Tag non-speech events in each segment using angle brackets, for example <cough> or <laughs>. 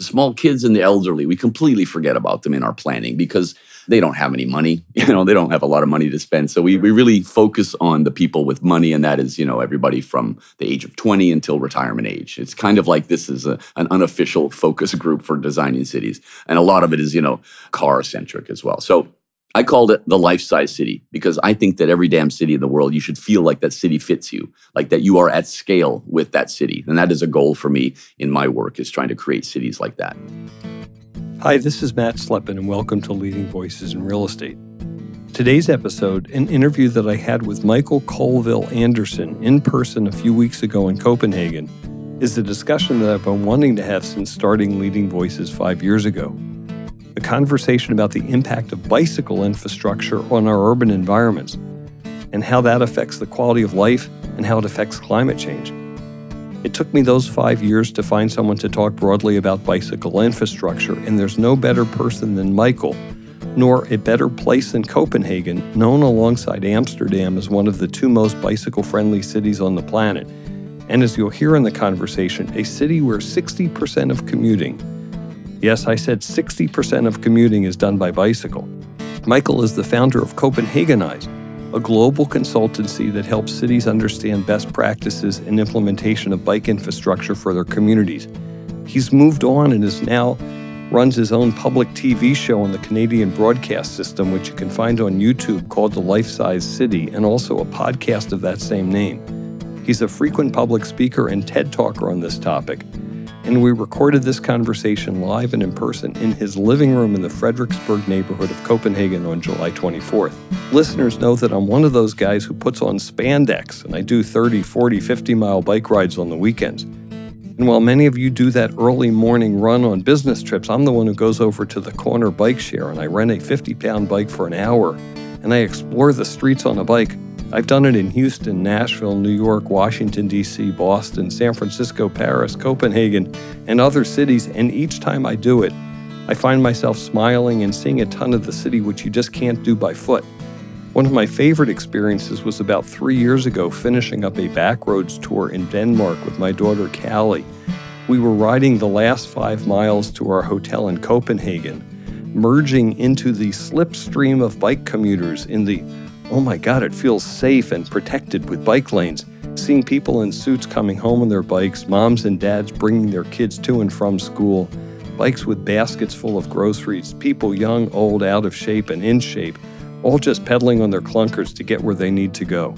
small kids and the elderly, we completely forget about them in our planning because they don't have any money. <laughs> You know, they don't have a lot of money to spend. So we, we really focus on the people with money, and that is, you know, everybody from the age of 20 until retirement age. It's kind of like this is a, an unofficial focus <laughs> group for designing cities. And a lot of it is, you know, car centric as well. So I called it the life size city because I think that every damn city in the world, you should feel like that city fits you, like that you are at scale with that city. And that is a goal for me in my work is trying to create cities like that. Hi, this is Matt Slepin, and welcome to Leading Voices in Real Estate. Today's episode, an interview that I had with Mikael Colville-Andersen in person a few weeks ago in Copenhagen, is a discussion that I've been wanting to have since starting Leading Voices five years ago. A conversation about the impact of bicycle infrastructure on our urban environments and how that affects the quality of life and how it affects climate change. It took me those five years to find someone to talk broadly about bicycle infrastructure, and there's no better person than Michael, nor a better place than Copenhagen, known alongside Amsterdam as one of the two most bicycle friendly cities on the planet. And as you'll hear in the conversation, a city where 60% of commuting, yes, I said 60% of commuting is done by bicycle. Michael is the founder of Copenhagenize a global consultancy that helps cities understand best practices and implementation of bike infrastructure for their communities. He's moved on and is now runs his own public TV show on the Canadian broadcast system, which you can find on YouTube called The Life Size City, and also a podcast of that same name. He's a frequent public speaker and TED talker on this topic and we recorded this conversation live and in person in his living room in the Frederiksberg neighborhood of Copenhagen on July 24th. Listeners know that I'm one of those guys who puts on spandex and I do 30, 40, 50 mile bike rides on the weekends. And while many of you do that early morning run on business trips, I'm the one who goes over to the corner bike share and I rent a 50 pound bike for an hour and I explore the streets on a bike I've done it in Houston, Nashville, New York, Washington, D.C., Boston, San Francisco, Paris, Copenhagen, and other cities, and each time I do it, I find myself smiling and seeing a ton of the city, which you just can't do by foot. One of my favorite experiences was about three years ago, finishing up a backroads tour in Denmark with my daughter Callie. We were riding the last five miles to our hotel in Copenhagen, merging into the slipstream of bike commuters in the oh my God, it feels safe and protected with bike lanes. Seeing people in suits coming home on their bikes, moms and dads bringing their kids to and from school, bikes with baskets full of groceries, people young, old, out of shape, and in shape, all just pedaling on their clunkers to get where they need to go.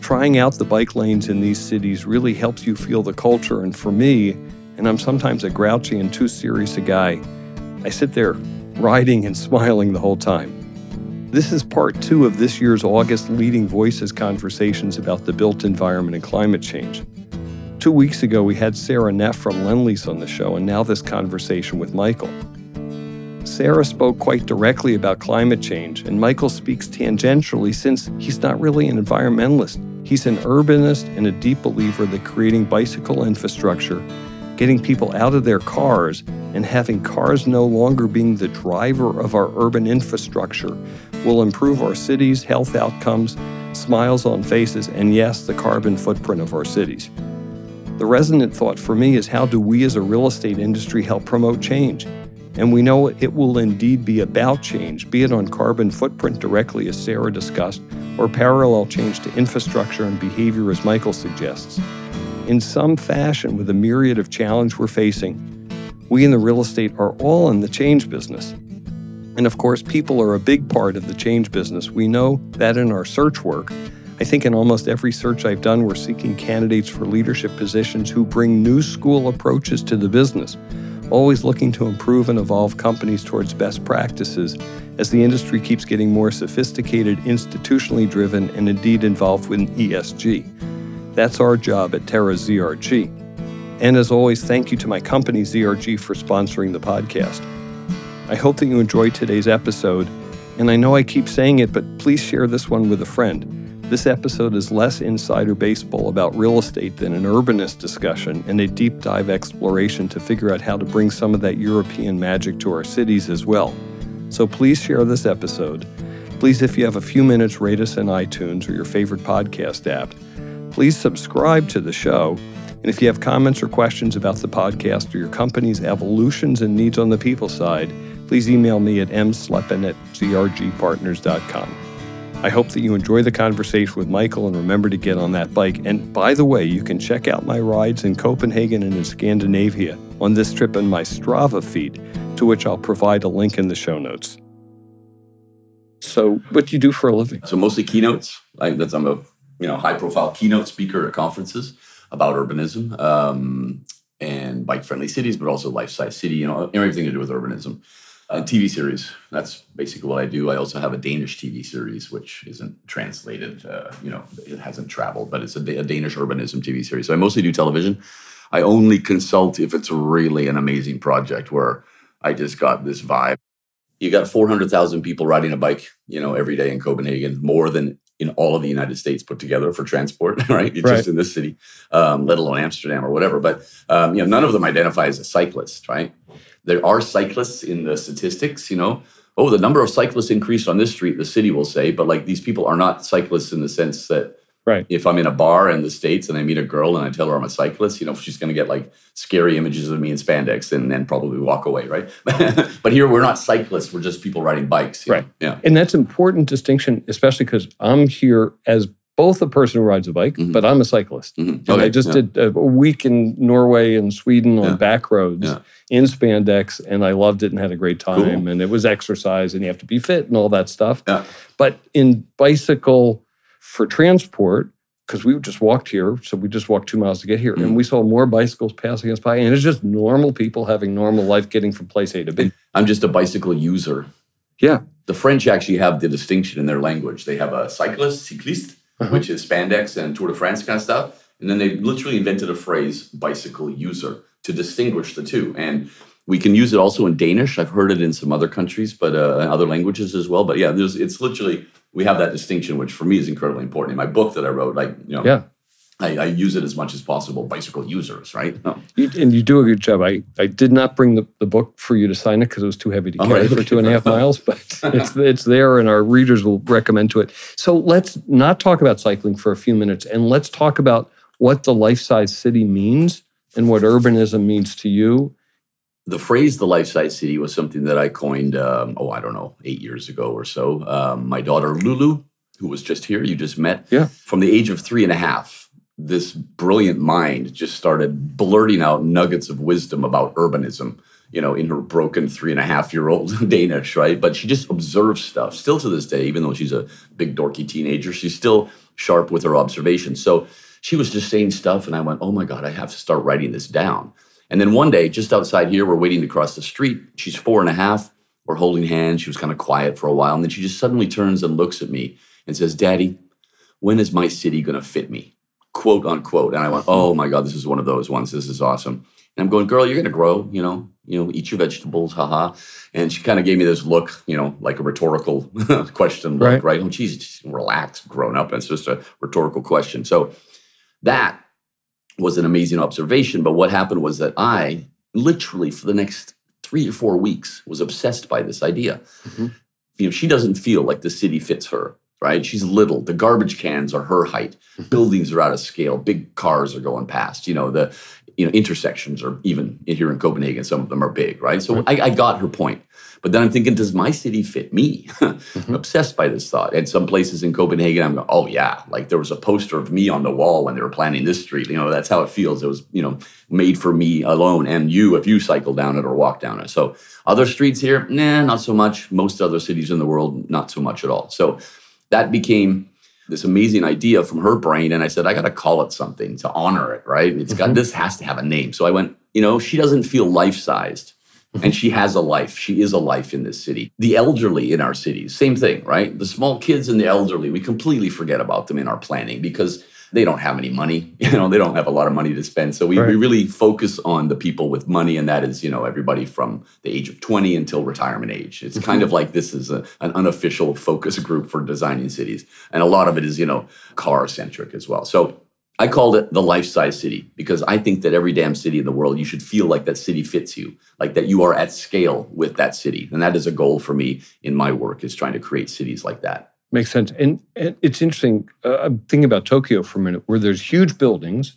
Trying out the bike lanes in these cities really helps you feel the culture, and for me, and I'm sometimes a grouchy and too serious a guy, I sit there riding and <laughs> smiling the whole time. This is part two of this year's August Leading Voices conversations about the built environment and climate change. Two weeks ago, we had Sara Neff from Lendlease on the show, and now this conversation with Michael. Sara spoke quite directly about climate change, and Michael speaks tangentially since he's not really an environmentalist. He's an urbanist and a deep believer that creating bicycle infrastructure, getting people out of their cars, and having cars no longer being the driver of our urban infrastructure will improve our cities' health outcomes, smiles on faces, and yes, the carbon footprint of our cities. The resonant thought for me is how do we as a real estate industry help promote change? And we know it will indeed be about change, be it on carbon footprint directly, as Sara discussed, or parallel change to infrastructure and behavior, as Michael suggests. In some fashion, with the myriad of challenge we're facing, we in the real estate are all in the change business. And of course, people are a big part of the change business. We know that in our search work. I think in almost every search I've done, we're seeking candidates for leadership positions who bring new school approaches to the business, always looking to improve and evolve companies towards best practices as the industry keeps getting more sophisticated, institutionally driven, and indeed involved with ESG. That's our job at Terra ZRG. And as always, thank you to my company, ZRG, for sponsoring the podcast. I hope that you enjoyed today's episode. And I know I keep saying it, but please share this one with a friend. This episode is less insider baseball about real estate than an urbanist discussion and a deep dive exploration to figure out how to bring some of that European magic to our cities as well. So please share this episode. Please, if you have a few minutes, rate us in iTunes or your favorite podcast app. Please subscribe to the show And if you have comments or questions about the podcast or your company's evolutions and needs on the people side, please email me at mslepin at zrgpartners.com. I hope that you enjoy the conversation with Michael and remember to get on that bike. And by the way, you can check out my rides in Copenhagen and in Scandinavia on this trip in my Strava feed, to which I'll provide a link in the show notes. So, what do you do for a living? So mostly keynotes. I, that's I'm a you know high profile keynote speaker at conferences about urbanism um, and bike friendly cities, but also life size city. You know everything to do with urbanism. Uh, TV series. That's basically what I do. I also have a Danish TV series, which isn't translated. Uh, you know, it hasn't traveled, but it's a, a, Danish urbanism TV series. So I mostly do television. I only consult if it's really an amazing project where I just got this vibe. You got 400,000 people riding a bike, you know, every day in Copenhagen, more than in all of the United States put together for transport, <laughs> right? It's right. just in this city, um, let alone Amsterdam or whatever. But um, you know, none of them identify as a cyclist, right? There are cyclists in the statistics, you know. Oh, the number of cyclists increased on this street, the city will say, but like these people are not cyclists in the sense that Right. if I'm in a bar in the States and I meet a girl and I tell her I'm a cyclist, you know, she's going to get like scary images of me in spandex and then probably walk away, right? <laughs> but here we're not cyclists, we're just people riding bikes. Right. know? Yeah. And that's important distinction, especially because I'm here as both a person who rides a bike, Mhm. but I'm a cyclist. Mhm. And I just yeah. did a week in Norway and Sweden on Yeah. back roads Yeah. In spandex, and I loved it and had a great time. Cool. And it was exercise, and you have to be fit and all that stuff. Yeah. But in bicycle for transport, because we just walked here, so we just walked two miles to get here, Mm. and we saw more bicycles passing us by, and it's just normal people having normal life getting from place A to B. I'm just a bicycle user. Yeah. The French actually have the distinction in their language. They have a cyclist, cycliste, Uh-huh. which is spandex and Tour de France kind of stuff. And then they literally invented a phrase, bicycle user, to distinguish the two. And we can use it also in Danish. I've heard it in some other countries, but uh, other languages as well. But yeah, there's, it's literally, we have that distinction, which for me is incredibly important. In my book that I wrote, like, you know, Yeah. I, I use it as much as possible, bicycle users, right? Oh. You, and you do a good job. I, I did not bring the, the book for you to sign it because it was too heavy to carry right, for two and a half <laughs> miles, but it's, it's there and our readers will recommend to it. So let's not talk about cycling for a few minutes and let's talk about what the life size city means and what urbanism means to you. the phrase "the life-size city" was something that I coined. Um, oh, I don't know, eight years ago or so. Um, my daughter Lulu, who was just here, you just met. Yeah. From the age of three and a half, this brilliant mind just started blurting out nuggets of wisdom about urbanism. You know, in her broken three and a half year old <laughs> Danish, right? But she just observes stuff. Still to this day, even though she's a big dorky teenager, she's still sharp with her observations. So she was just saying stuff, and I went, "Oh my god, I have to start writing this down." And then one day, just outside here, we're waiting to cross the street. She's four and a half. We're holding hands. She was kind of quiet for a while. And then she just suddenly turns and looks at me and says, Daddy, when is my city going to fit me? Quote unquote. And I went, Oh my God, this is one of those ones. This is awesome. And I'm going, Girl, you're going to grow, you know, you know, eat your vegetables, haha. And she kind of gave me this look, you know, like a rhetorical <laughs> question look, Right. right? Oh, geez, relax, grown up. It's just a rhetorical question. So that was an amazing observation. But what happened was that I literally for the next three or four weeks was obsessed by this idea. Mhm. You know, she doesn't feel like the city fits her, right? She's little. The garbage cans are her height. Buildings are out of scale. Big cars are going past. You know, the you know intersections are even here in Copenhagen. Some of them are big, right? So I, I got her point. But then I'm thinking, does my city fit me? I'm <laughs> mm-hmm. obsessed by this thought. And some places in Copenhagen, I'm going, oh yeah, like there was a poster of me on the wall when they were planning this street. You know, that's how it feels. It was, you know, made for me alone and you if you cycle down it or walk down it. So other streets here, nah, not so much. Most other cities in the world, not so much at all. So that became this amazing idea from her brain. And I said, I got to call it something to honor it, right? It's got, mm-hmm. this has to have a name. So I went, you know, she doesn't feel life sized Mm-hmm. and she has a life. She is a life in this city. The elderly in our cities, same thing, right? The small kids and the elderly, we completely forget about them in our planning because they don't have any money. <laughs> You know, they don't have a lot of money to spend. So we, we really focus on the people with money, and that is, you know, everybody from the age of 20 until retirement age. It's kind mm-hmm. of like this is a, an unofficial focus group for designing cities. And a lot of it is, you know, car centric as well. So I called it the life size city because I think that every damn city in the world, you should feel like that city fits you, like that you are at scale with that city. And that is a goal for me in my work is trying to create cities like that. Makes sense. And, and it's interesting. Uh, I'm thinking about Tokyo for a minute, where there's huge buildings,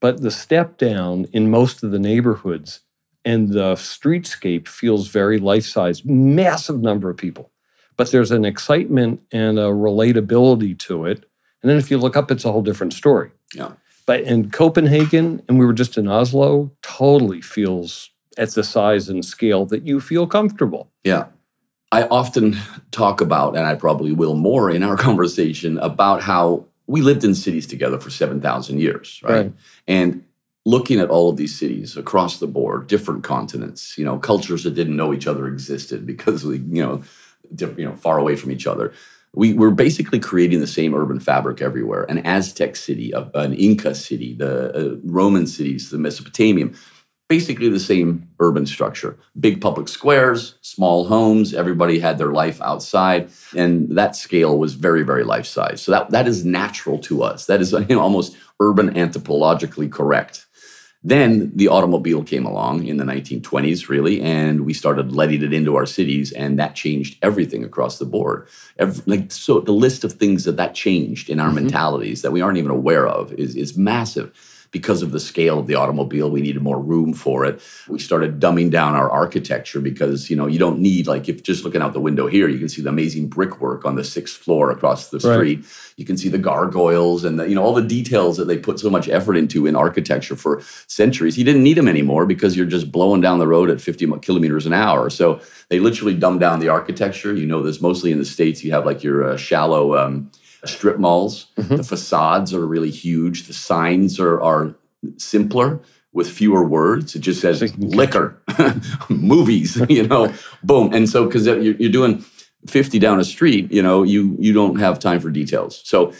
But the step down in most of the neighborhoods and the streetscape feels very life size, massive number of people. But there's an excitement and a relatability to it. And then if you look up, it's a whole different story. Yeah. But in Copenhagen, and we were just in Oslo, totally feels at the size and scale that you feel comfortable. Yeah. I often talk about, and I probably will more in our <laughs> conversation, about how we lived in cities together for 7,000 years, right? right? And looking at all of these cities across the board, different continents, you know, cultures that didn't know each other existed because we, you know, you know, far away from each other. We were basically creating the same urban fabric everywhere. An Aztec city, an Inca city, the uh, Roman cities, the Mesopotamian basically the same urban structure. Big public squares small homes everybody had their life outside and that scale was very very life size so that, that is natural to us. That is you <laughs> know, almost urban anthropologically correct then the automobile came along in the 1920s really and we started letting it into our cities and that changed everything across the board Every, like so the list of things that that changed in our mm-hmm. mentalities that we aren't even aware of is, is massive because of the scale of the automobile we needed more room for it. We started dumbing down our architecture because you know you don't need like if just looking out the window here you can see the amazing brickwork on the sixth floor across the street. Right. you can see the gargoyles and the, you know all the details that they put so much effort into in architecture for centuries. You didn't need them anymore because you're just blowing down the road at 50 kilometers an hour. So they literally dumbed down the architecture. You know this mostly in the states you have like your uh, shallow um, strip malls. Mm-hmm. The facades are really huge. The signs are, are simpler with fewer words. It just says liquor, <laughs> movies, <laughs> you know, boom. And so, because you're, you're doing 50 down a street, you know, you you don't have time for details. So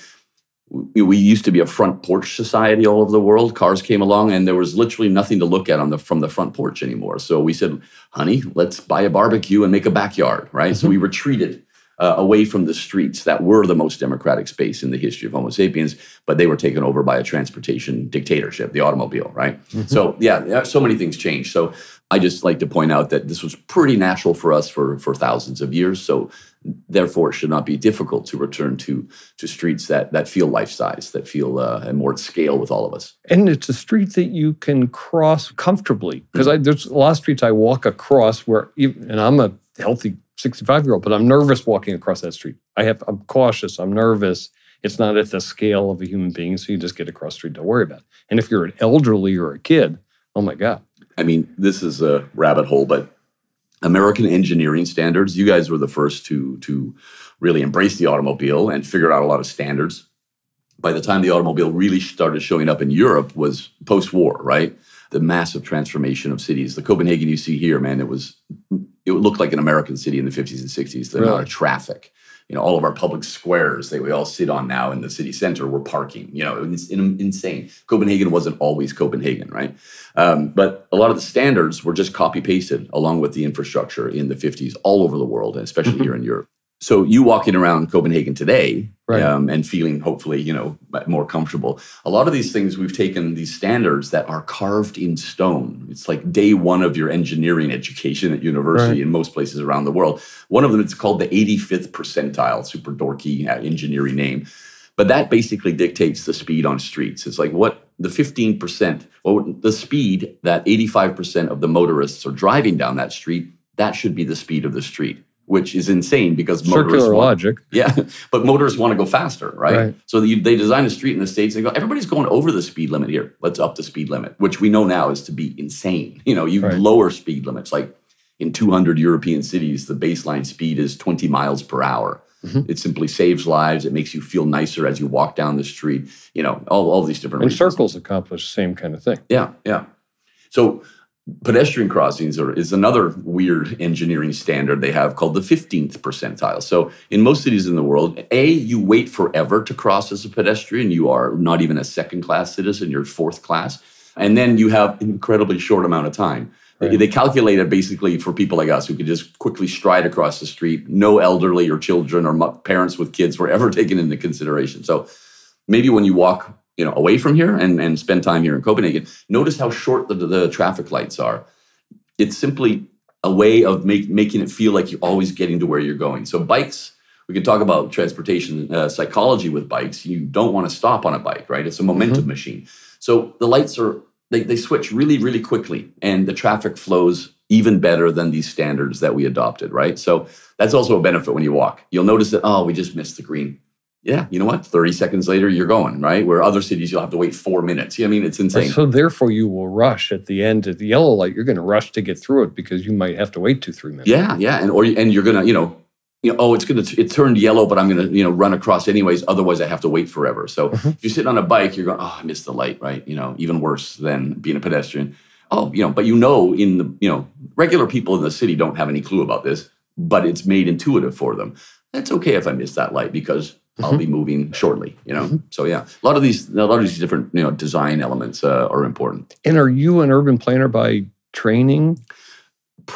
we used to be a front porch society all over the world. Cars came along, and there was literally nothing to look at on the from the front porch anymore. So we said, "Honey, let's buy a barbecue and make a backyard." Right. Mm-hmm. So we retreated uh, away from the streets that were the most democratic space in the history of Homo sapiens, but they were taken over by a transportation dictatorship, the automobile, right? Mm-hmm. So, yeah, so many things changed. So, I just like to point out that this was pretty natural for us for, for thousands of years. So, therefore, it should not be difficult to return to, to streets that, that feel life size, that feel uh, and more at scale with all of us. And it's a street that you can cross comfortably because mm-hmm. there's a lot of streets I walk across where, even, and I'm a healthy 65 year old, but I'm nervous walking across that street. I have, I'm cautious, I'm nervous. It's not at the scale of a human being, so you just get across the street, don't worry about it. And if you're an elderly or a kid, oh my God. I mean, this is a rabbit hole, but American engineering standards, you guys were the first to, to really embrace the automobile and figure out a lot of standards. By the time the automobile really started showing up in Europe was post-war, right? The massive transformation of cities. The Copenhagen you see here, man, it was it looked like an American city in the 50s and 60s. The really? amount of traffic, you know, all of our public squares that we all sit on now in the city center were parking. You know, it's insane. Copenhagen wasn't always Copenhagen, right? Um, but a lot of the standards were just copy pasted along with the infrastructure in the 50s all over the world, and especially mm-hmm. here in Europe. So you walking around Copenhagen today right. um, and feeling hopefully you know more comfortable. A lot of these things we've taken these standards that are carved in stone. It's like day one of your engineering education at university right. in most places around the world. One of them it's called the 85th percentile, super dorky uh, engineering name. But that basically dictates the speed on streets. It's like what the 15%, well, the speed that 85% of the motorists are driving down that street, that should be the speed of the street which is insane because circular want, logic. <laughs> Yeah, but motorists want to go faster, right? right. So they, they design a street in the states. They go, everybody's going over the speed limit here. Let's up the speed limit, which we know now is to be insane. <laughs> You know, you right. lower speed limits. Like in 200 European cities, the baseline speed is 20 miles per hour. Mm-hmm. It simply saves lives. It makes you feel nicer as you walk down the street. You know, all, all these different. And reasons. circles accomplish the same kind of thing. Yeah, yeah. So pedestrian crossings are, is another weird engineering standard they have called the 15th percentile. So in most cities in the world, A, you wait forever to cross as a pedestrian. You are not even a second class citizen, you're fourth class. And then you have an incredibly short amount of time. Right. They calculate it basically for people like us who could just quickly stride across the street. No elderly or children or parents with kids were ever <laughs> taken into consideration. So maybe when you walk you know away from here and, and spend time here in Copenhagen, notice how short the, the traffic lights are. It's simply a way of make, making it feel like you're always getting to where you're going. So bikes we can talk about transportation uh, psychology with bikes. You don't want to stop on a bike, right? It's a momentum Mm-hmm. machine. So the lights are they, they switch really really quickly, and the traffic flows even better than these standards that we adopted, right? So that's also a benefit when you walk. You'll notice that oh, we just missed the green. Yeah, you know what? Thirty seconds later, you're going right. Where other cities, you'll have to wait four minutes. Yeah, I mean, it's insane. So therefore, you will rush at the end at the yellow light. You're going to rush to get through it because you might have to wait two, three minutes. Yeah, yeah, and or and you're gonna, you know, you know, oh, it's gonna it turned yellow, but I'm gonna, you know, run across anyways. Otherwise, I have to wait forever. So mm-hmm. if you're sitting on a bike, you're going, oh, I missed the light, right? You know, even worse than being a pedestrian. Oh, you know, but you know, in the, you know, regular people in the city don't have any clue about this, but it's made intuitive for them. That's okay if I miss that light because I'll be moving shortly. You know, so yeah, a lot of these, a lot of these different, you know, design elements uh, are important. And are you an urban planner by training?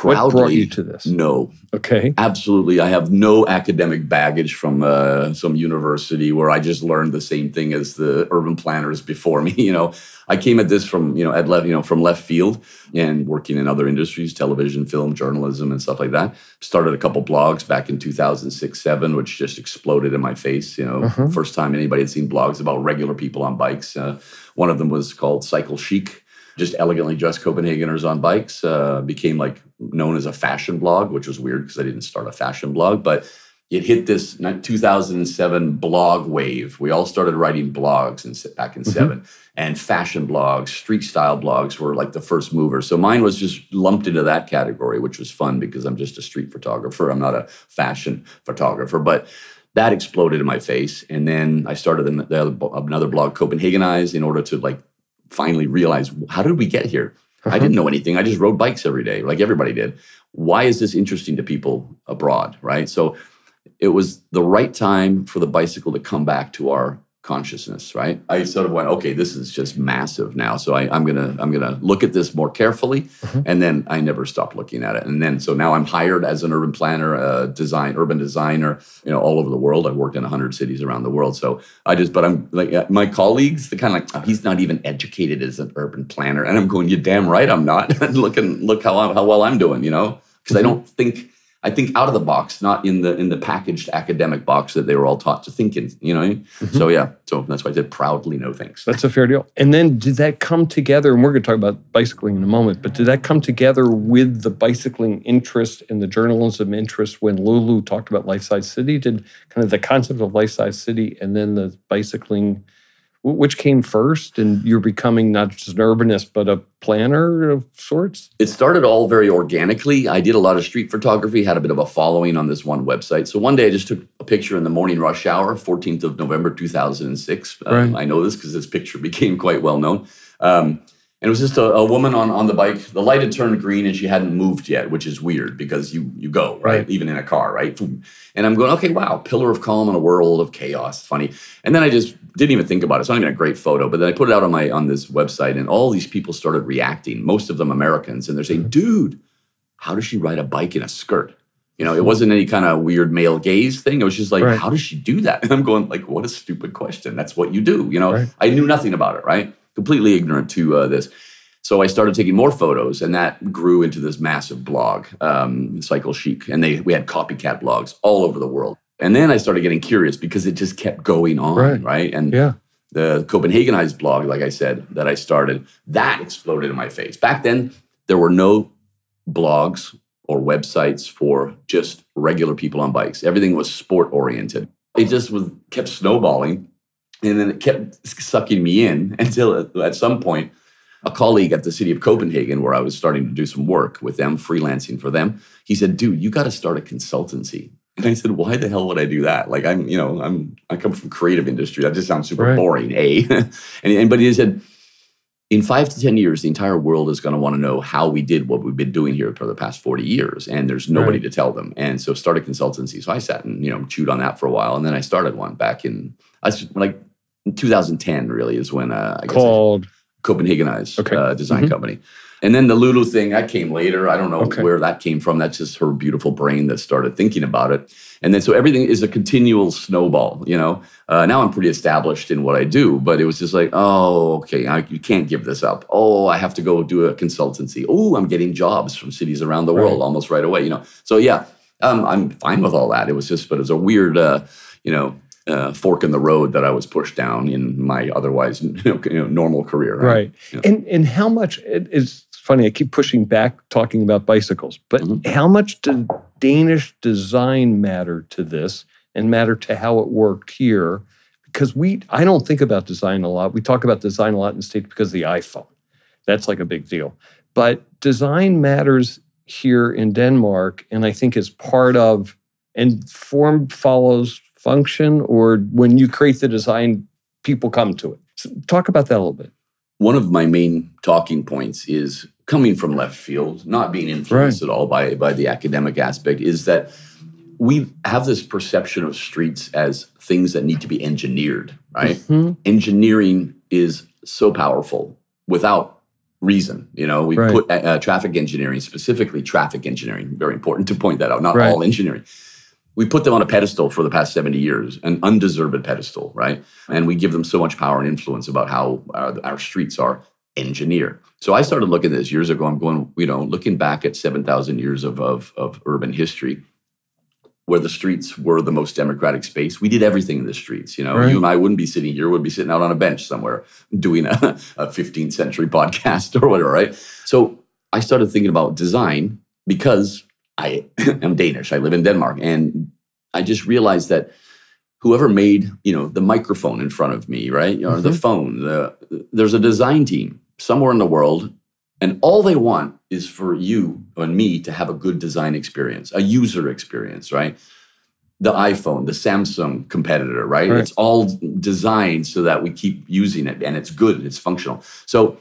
What Proudly, brought you to this? no, Okay. Absolutely. I have no academic baggage from uh, some university where I just learned the same thing as the urban planners before me. <laughs> You know, I came at this from, you know, at left, you know, from left field and working in other industries, television, film, journalism, and stuff like that. Started a couple blogs back in 2006, seven, which just exploded in my face. You know, Uh-huh. first time anybody had seen blogs about regular people on bikes. Uh, one of them was called Cycle Chic just elegantly dressed Copenhageners on bikes. Uh, became like known as a fashion blog, which was weird because I didn't start a fashion blog, but it hit this 2007 blog wave. We all started writing blogs in, back in mm-hmm. seven, and fashion blogs, street style blogs were like the first movers. So mine was just lumped into that category, which was fun because I'm just a street photographer. I'm not a fashion photographer, but that exploded in my face. And then I started an- the other, another blog, Copenhagenize, in order to like finally realize how did we get here? I uh-huh. didn't know anything. I just rode bikes every day, like everybody did. Why is this interesting to people abroad, right? So it was the right time for the bicycle to come back to our consciousness, right? I sort of went, okay, this is just massive now. So I, I'm gonna I'm gonna look at this more carefully, and then I never stopped looking at it. And then so now I'm hired as an urban planner, a design urban designer, you know, all over the world. I've worked in 100 cities around the world. So I just, but I'm like uh, my colleagues, they're kind of like, oh, he's not even educated as an urban planner, and I'm going, you damn right, I'm not. <laughs> look and look how I'm, how well I'm doing, you know, because I don't think. I think out of the box, not in the in the packaged academic box that they were all taught to think in. You know, mean? so yeah, so that's why I said proudly no thanks. That's a fair deal. And then did that come together? And we're going to talk about bicycling in a moment, but did that come together with the bicycling interest and the journalism interest when Lulu talked about Life Size City? Did kind of the concept of Life Size City and then the bicycling, which came first? And you're becoming not just an urbanist, but a planner of sorts? It started all very organically. I did a lot of street photography, had a bit of a following on this one website. So one day I just took a picture in the morning rush hour, 14th of November, 2006. Um, I know this because this picture became quite well known. Um, and it was just a, a woman on, on the bike. The light had turned green and she hadn't moved yet, which is weird because you you go, right? Right. Even in a car, right? And I'm going, okay, wow, pillar of calm in a world of chaos. Funny. And then I just didn't even think about it. It's not even a great photo, but then I put it out on my on this website and all these people started reacting, most of them Americans, and they're saying, mm-hmm. dude, how does she ride a bike in a skirt? You know, it wasn't any kind of weird male gaze thing. It was just like, Right. how does she do that? <laughs> And I'm going, like, what a stupid question. That's what you do. You know, Right. I knew nothing about it, right? Completely ignorant to uh, this. So I started taking more photos, and that grew into this massive blog, um, Cycle Chic, and they we had copycat blogs all over the world. And then I started getting curious because it just kept going on, Right. right? And Yeah. the Copenhagenized blog, like I said, that I started, that exploded in my face. Back then, there were no blogs or websites for just regular people on bikes. Everything was sport oriented. It just was kept snowballing, and then it kept sucking me in until at, some point, a colleague at the city of Copenhagen, where I was starting to do some work with them, freelancing for them, he said, "Dude, you got to start a consultancy." <laughs> And I said, "Why the hell would I do that? Like, I'm, you know, I'm, I come from creative industry. That just sounds super Right. boring, eh?" <laughs> and, and but he said, in five to 10 years, the entire world is going to want to know how we did what we've been doing here for the past 40 years. And there's nobody Right. to tell them. And so start a consultancy. So I sat and, you know, chewed on that for a while. And then I started one back in, I was like, 2010 really is when uh, I guess Called. Copenhagenized Okay. uh, design Mhm. company. And then the Lulu thing, that came later. I don't know Okay. where that came from. That's just her beautiful brain that started thinking about it. And then so everything is a continual snowball, you know. Uh, now I'm pretty established in what I do, but it was just like, oh, okay, I, you can't give this up. Oh, I have to go do a consultancy. Oh, I'm getting jobs from cities around the world Right. almost right away, you know. So yeah, Um, I'm fine with all that. It was just, but it was a weird, uh, you know, uh, fork in the road that I was pushed down in my otherwise <laughs> you know, normal career. Right. Right. Yeah. And and how much it's funny. I keep pushing back talking about bicycles, but Mhm. how much did Danish design matter to this and matter to how it worked here? Because we, I don't think about design a lot. We talk about design a lot in the states because of the iPhone. That's like a big deal. But design matters here in Denmark, and I think is part of and form follows function. Or when you create the design, people come to it. So talk about that a little bit. one of my main talking points is coming from left field, not being influenced at all by, by the academic aspect, is that we have this perception of streets as things that need to be engineered, right? Mhm. Engineering is so powerful without reason. You know, we Right. put uh, uh, traffic engineering, specifically traffic engineering, very important to point that out, not Right. all engineering. We put them on a pedestal for the past 70 years, an undeserved pedestal, right? And we give them so much power and influence about how our, our streets are engineered. So I started looking at this years ago. I'm going, you know, looking back at 7,000 years of, of, of urban history where the streets were the most democratic space. We did everything in the streets. You know, Right. you and I wouldn't be sitting here, would be sitting out on a bench somewhere doing a, a 15th century <laughs> podcast or whatever, right? So I started thinking about design because I <laughs> am Danish. I live in Denmark. And I just realized that whoever made, you know, the microphone in front of me, right? Or the mm-hmm. phone, the, there's a design team somewhere in the world and all they want is for you and me to have a good design experience, a user experience, right? The iPhone, the Samsung competitor, right? Right. It's all designed so that we keep using it and it's good, it's functional. So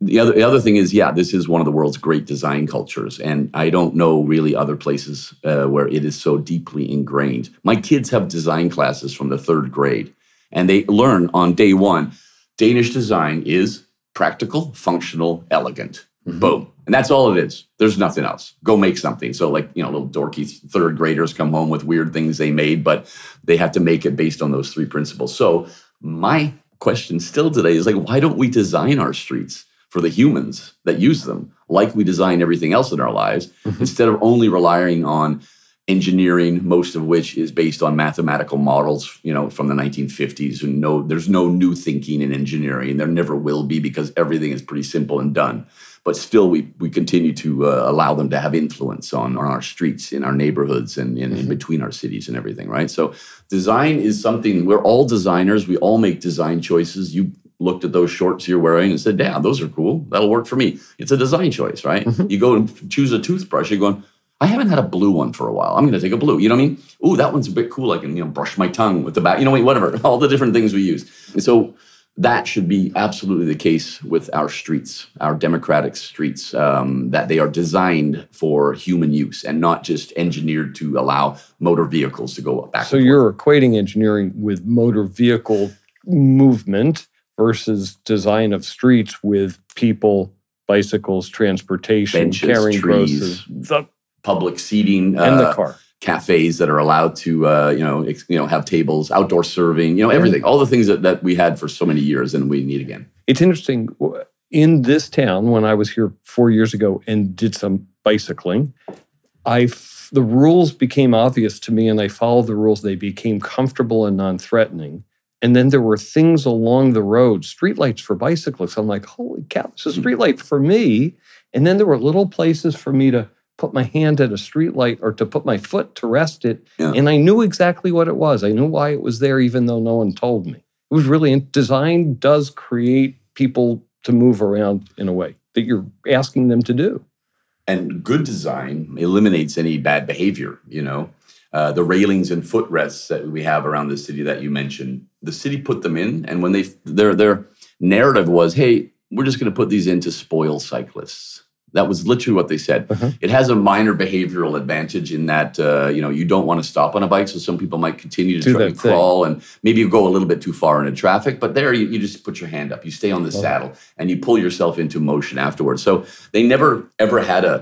the other the other thing is, yeah, this is one of the world's great design cultures, and I don't know really other places uh, where it is so deeply ingrained. My kids have design classes from the third grade, and they learn on day one, Danish design is practical, functional, elegant. Boom. And that's all it is. There's nothing else. Go make something. So, like, you know, little dorky third graders come home with weird things they made, but they have to make it based on those three principles. So, my question still today is like, why don't we design our streets for the humans that use them like we design everything else in our lives instead of only relying on engineering most of which is based on mathematical models you know from the 1950s and no there's no new thinking in engineering and there never will be because everything is pretty simple and done. But still we we continue to uh, allow them to have influence on, on our streets in our neighborhoods and in, in between our cities and everything right? So design is something we're all designers we all make design choices. You looked at those shorts you're wearing and said yeah those are cool that'll work for me it's a design choice right you go and choose a toothbrush you're going I haven't had a blue one for a while. I'm going to take a blue. You know what I mean? Ooh, that one's a bit cool. I can, you know, brush my tongue with the back. You know, what? whatever. <laughs> All the different things we use. And so that should be absolutely the case with our streets, our democratic streets, um, that they are designed for human use and not just engineered to allow motor vehicles to go back. So you're equating engineering with motor vehicle movement versus design of streets with people, bicycles, transportation, Benches, carrying trees, groceries, the, public seating and the uh, car. cafes that are allowed to uh, you know ex- you know have tables outdoor serving you know everything all the things that, that we had for so many years and we need again It's interesting. In this town, when I was here four years ago and did some bicycling, I f- the rules became obvious to me, and I followed the rules. They became comfortable and non-threatening. And then there were things along the road, streetlights for bicyclists. I'm like, holy cow, this is a hmm. streetlight for me. And then there were little places for me to put my hand at a streetlight or to put my foot to rest it. Yeah. And I knew exactly what it was. I knew why it was there, even though no one told me. It was really design does create people to move around in a way that you're asking them to do. and good design eliminates any bad behavior you know uh, the railings and footrests that we have around the city that you mentioned the city put them in and when they their their narrative was hey we're just going to put these in to spoil cyclists that was literally what they said Uh-huh. it has a minor behavioral advantage in that uh, you know you don't want to stop on a bike so some people might continue to Do try thing. crawl and maybe you go a little bit too far into traffic but there you, you just put your hand up you stay on the Oh. saddle and you pull yourself into motion afterwards so they never ever had a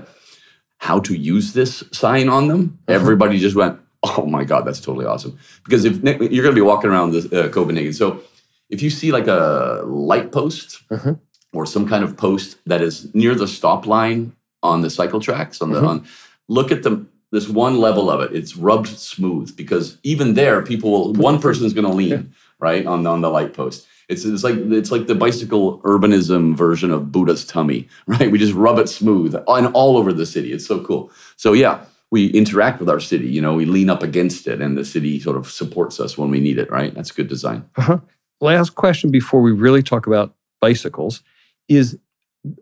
how to use this sign on them Uh-huh. everybody just went <laughs> oh my god that's totally awesome because if you're going to be walking around the uh, copenhagen so if you see like a light post Uh-huh. or some kind of post that is near the stop line on the cycle tracks on the Mhm. on look at the this one level of it. It's rubbed smooth because even there, people will. One person's going to lean right on the, on the light post. It's, it's like it's like the bicycle urbanism version of Buddha's tummy, <laughs> right? We just rub it smooth and all over the city. It's so cool. So yeah, we interact with our city. You know, we lean up against it, and the city sort of supports us when we need it. Right? That's good design. Uh-huh. Last question before we really talk about bicycles is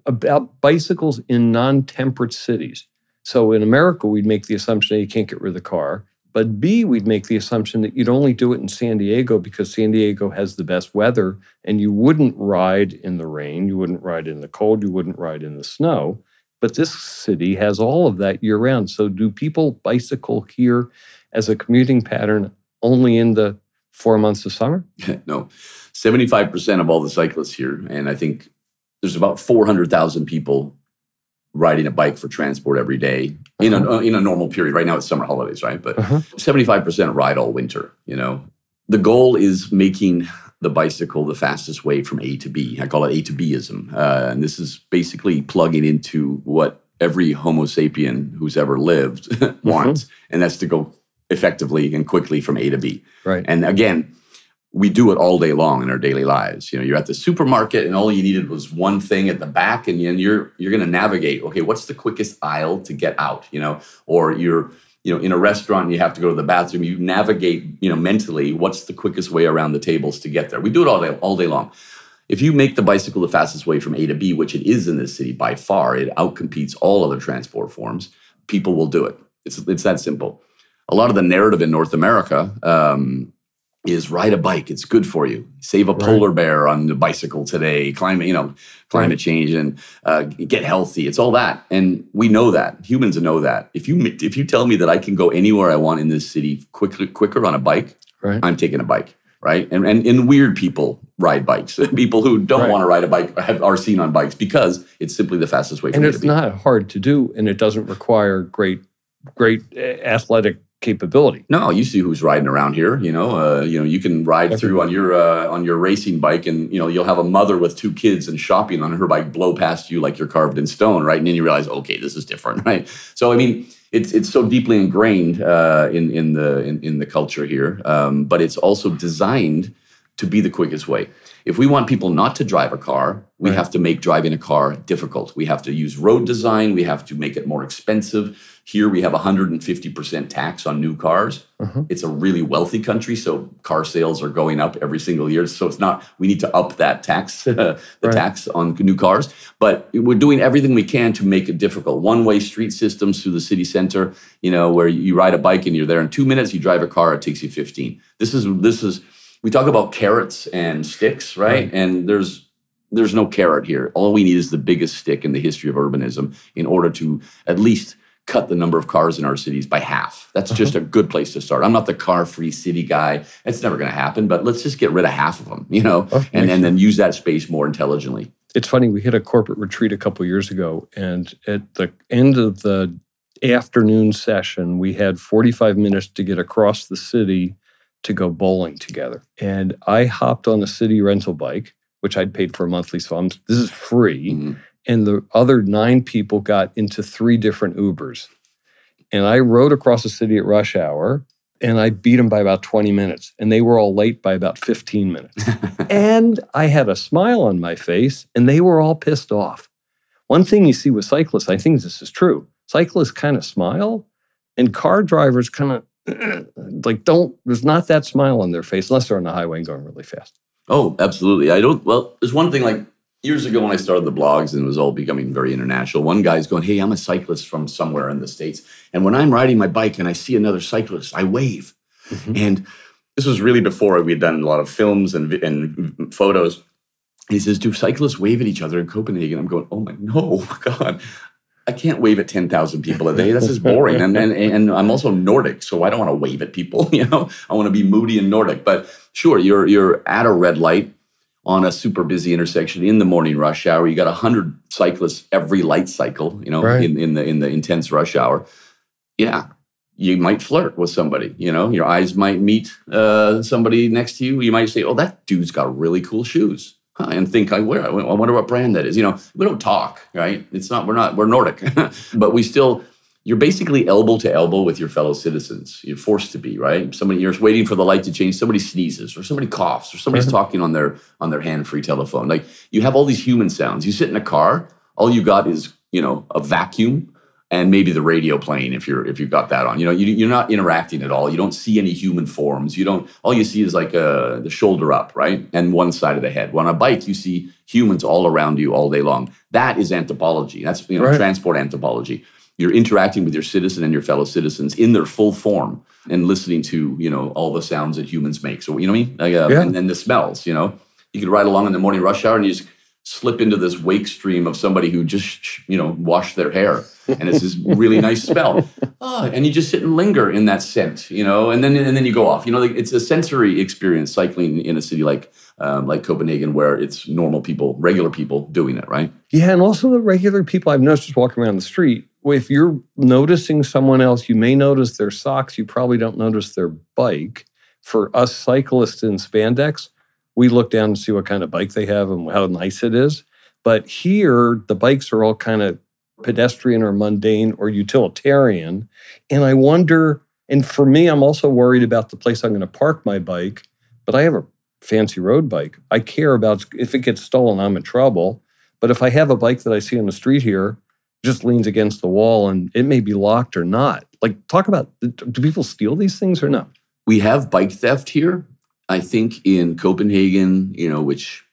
about bicycles in non-temperate cities. So in America, we'd make the assumption that you can't get rid of the car. But B, we'd make the assumption that you'd only do it in San Diego because San Diego has the best weather and you wouldn't ride in the rain, you wouldn't ride in the cold, you wouldn't ride in the snow. But this city has all of that year round. So do people bicycle here as a commuting pattern only in the four months of summer? <laughs> no. 75% of all the cyclists here, and I think there's about 400,000 people riding a bike for transport every day in a, uh-huh. in a normal period. Right now it's summer holidays, right? But uh-huh. 75% ride all winter, you know. The goal is making the bicycle the fastest way from A to B. I call it A to Bism. Uh, and this is basically plugging into what every Homo sapien who's ever lived <laughs> wants, mm-hmm. and that's to go effectively and quickly from A to B. Right. And again, we do it all day long in our daily lives. You know, you're at the supermarket and all you needed was one thing at the back, and you're you're going to navigate. Okay, what's the quickest aisle to get out? You know, or you're you know in a restaurant you have to go to the bathroom. You navigate. You know, mentally, what's the quickest way around the tables to get there? We do it all day all day long. If you make the bicycle the fastest way from A to B, which it is in this city by far, it outcompetes all other transport forms. People will do it. It's it's that simple. A lot of the narrative in North America. Um, is ride a bike. It's good for you. Save a right. polar bear on the bicycle today. Climate, you know, climate right. change and uh, get healthy. It's all that, and we know that. Humans know that. If you if you tell me that I can go anywhere I want in this city quicker quicker on a bike, right. I'm taking a bike. Right, and, and and weird people ride bikes. <laughs> people who don't want to ride a bike have, are seen on bikes because it's simply the fastest way. and it's not hard to do, and it doesn't require great great uh, athletic capability. No, you see who's riding around here. You know, uh, you know, you can ride through on your uh, on your racing bike, and you know, you'll have a mother with two kids and shopping on her bike blow past you like you're carved in stone, right? And then you realize, okay, this is different, <laughs> right? So, I mean, it's it's so deeply ingrained uh, in in the in, in the culture here, um, but it's also designed to be the quickest way. If we want people not to drive a car, we right. have to make driving a car difficult. We have to use road design. We have to make it more expensive. Here we have 150% tax on new cars. Uh-huh. It's a really wealthy country, so car sales are going up every single year. So it's not we need to up that tax, <laughs> the right. tax on new cars. But we're doing everything we can to make it difficult. One-way street systems through the city center, you know, where you ride a bike and you're there in two minutes. You drive a car, it takes you 15. This is this is we talk about carrots and sticks, right? right? And there's there's no carrot here. All we need is the biggest stick in the history of urbanism in order to at least cut the number of cars in our cities by half. That's uh-huh. just a good place to start. I'm not the car-free city guy. It's never going to happen, but let's just get rid of half of them, you know, oh, and, and then use that space more intelligently. It's funny, we hit a corporate retreat a couple years ago, and at the end of the afternoon session, we had 45 minutes to get across the city to go bowling together. And I hopped on a city rental bike, which I'd paid for a monthly. So I'm, this is free. Mm-hmm. And the other nine people got into three different Ubers. And I rode across the city at rush hour and I beat them by about 20 minutes. And they were all late by about 15 minutes. <laughs> and I had a smile on my face and they were all pissed off. One thing you see with cyclists, I think this is true. Cyclists kind of smile and car drivers kind of <clears throat> like don't there's not that smile on their face unless they're on the highway and going really fast. Oh, absolutely. I don't well, there's one thing like years ago when I started the blogs and it was all becoming very international, one guy's going, Hey, I'm a cyclist from somewhere in the States. And when I'm riding my bike and I see another cyclist, I wave. Mm-hmm. And this was really before we'd done a lot of films and, and photos. He says, Do cyclists wave at each other in Copenhagen? I'm going, Oh my, no, <laughs> God. I can't wave at 10,000 people a day. That's just boring. And, and, and I'm also Nordic, so I don't want to wave at people. <laughs> You know, I want to be moody and Nordic. But sure, you're, you're at a red light on a super busy intersection in the morning rush hour. You got 100 cyclists every light cycle, you know, right. in, in, the, in the intense rush hour. Yeah, you might flirt with somebody. You know, your eyes might meet uh, somebody next to you. You might say, oh, that dude's got really cool shoes and think I wear. I wonder what brand that is. You know, we don't talk, right? It's not. We're not. We're Nordic, <laughs> but we still you're basically elbow to elbow with your fellow citizens. You're forced to be, right? Somebody you're waiting for the light to change, somebody sneezes, or somebody coughs, or somebody's Mhm. talking on their on their hand-free telephone. Like you have all these human sounds. You sit in a car, all you got is, you know, a vacuum and maybe the radio playing if you're if you've got that on. You know, you, you're not interacting at all. You don't see any human forms. You don't. All you see is like uh, the shoulder up, right, and one side of the head. When On a bike, you see humans all around you all day long. That is anthropology. That's you know Right. transport anthropology. You're interacting with your citizen and your fellow citizens in their full form and listening to you know all the sounds that humans make. So you know what I mean? Like, uh, Yeah. and then the smells. You know, you could ride along in the morning rush hour and you just slip into this wake stream of somebody who just you know washed their hair and it's this really <laughs> nice smell oh, and you just sit and linger in that scent you know and then and then you go off you know like, it's a sensory experience cycling in a city like um, like copenhagen where it's normal people regular people doing it right Yeah, and also the regular people I've noticed just walking around the street. If you're noticing someone else, you may notice their socks. You probably don't notice their bike. For us cyclists in spandex, we look down and see what kind of bike they have and how nice it is. But here, the bikes are all kind of pedestrian or mundane or utilitarian. And I wonder, and for me, I'm also worried about the place I'm going to park my bike. But I have a fancy road bike. I care about if it gets stolen, I'm in trouble. But if I have a bike that I see on the street here, just leans against the wall and it may be locked or not. Like, talk about do people steal these things or no? we have bike theft here. I think in copenhagen you know which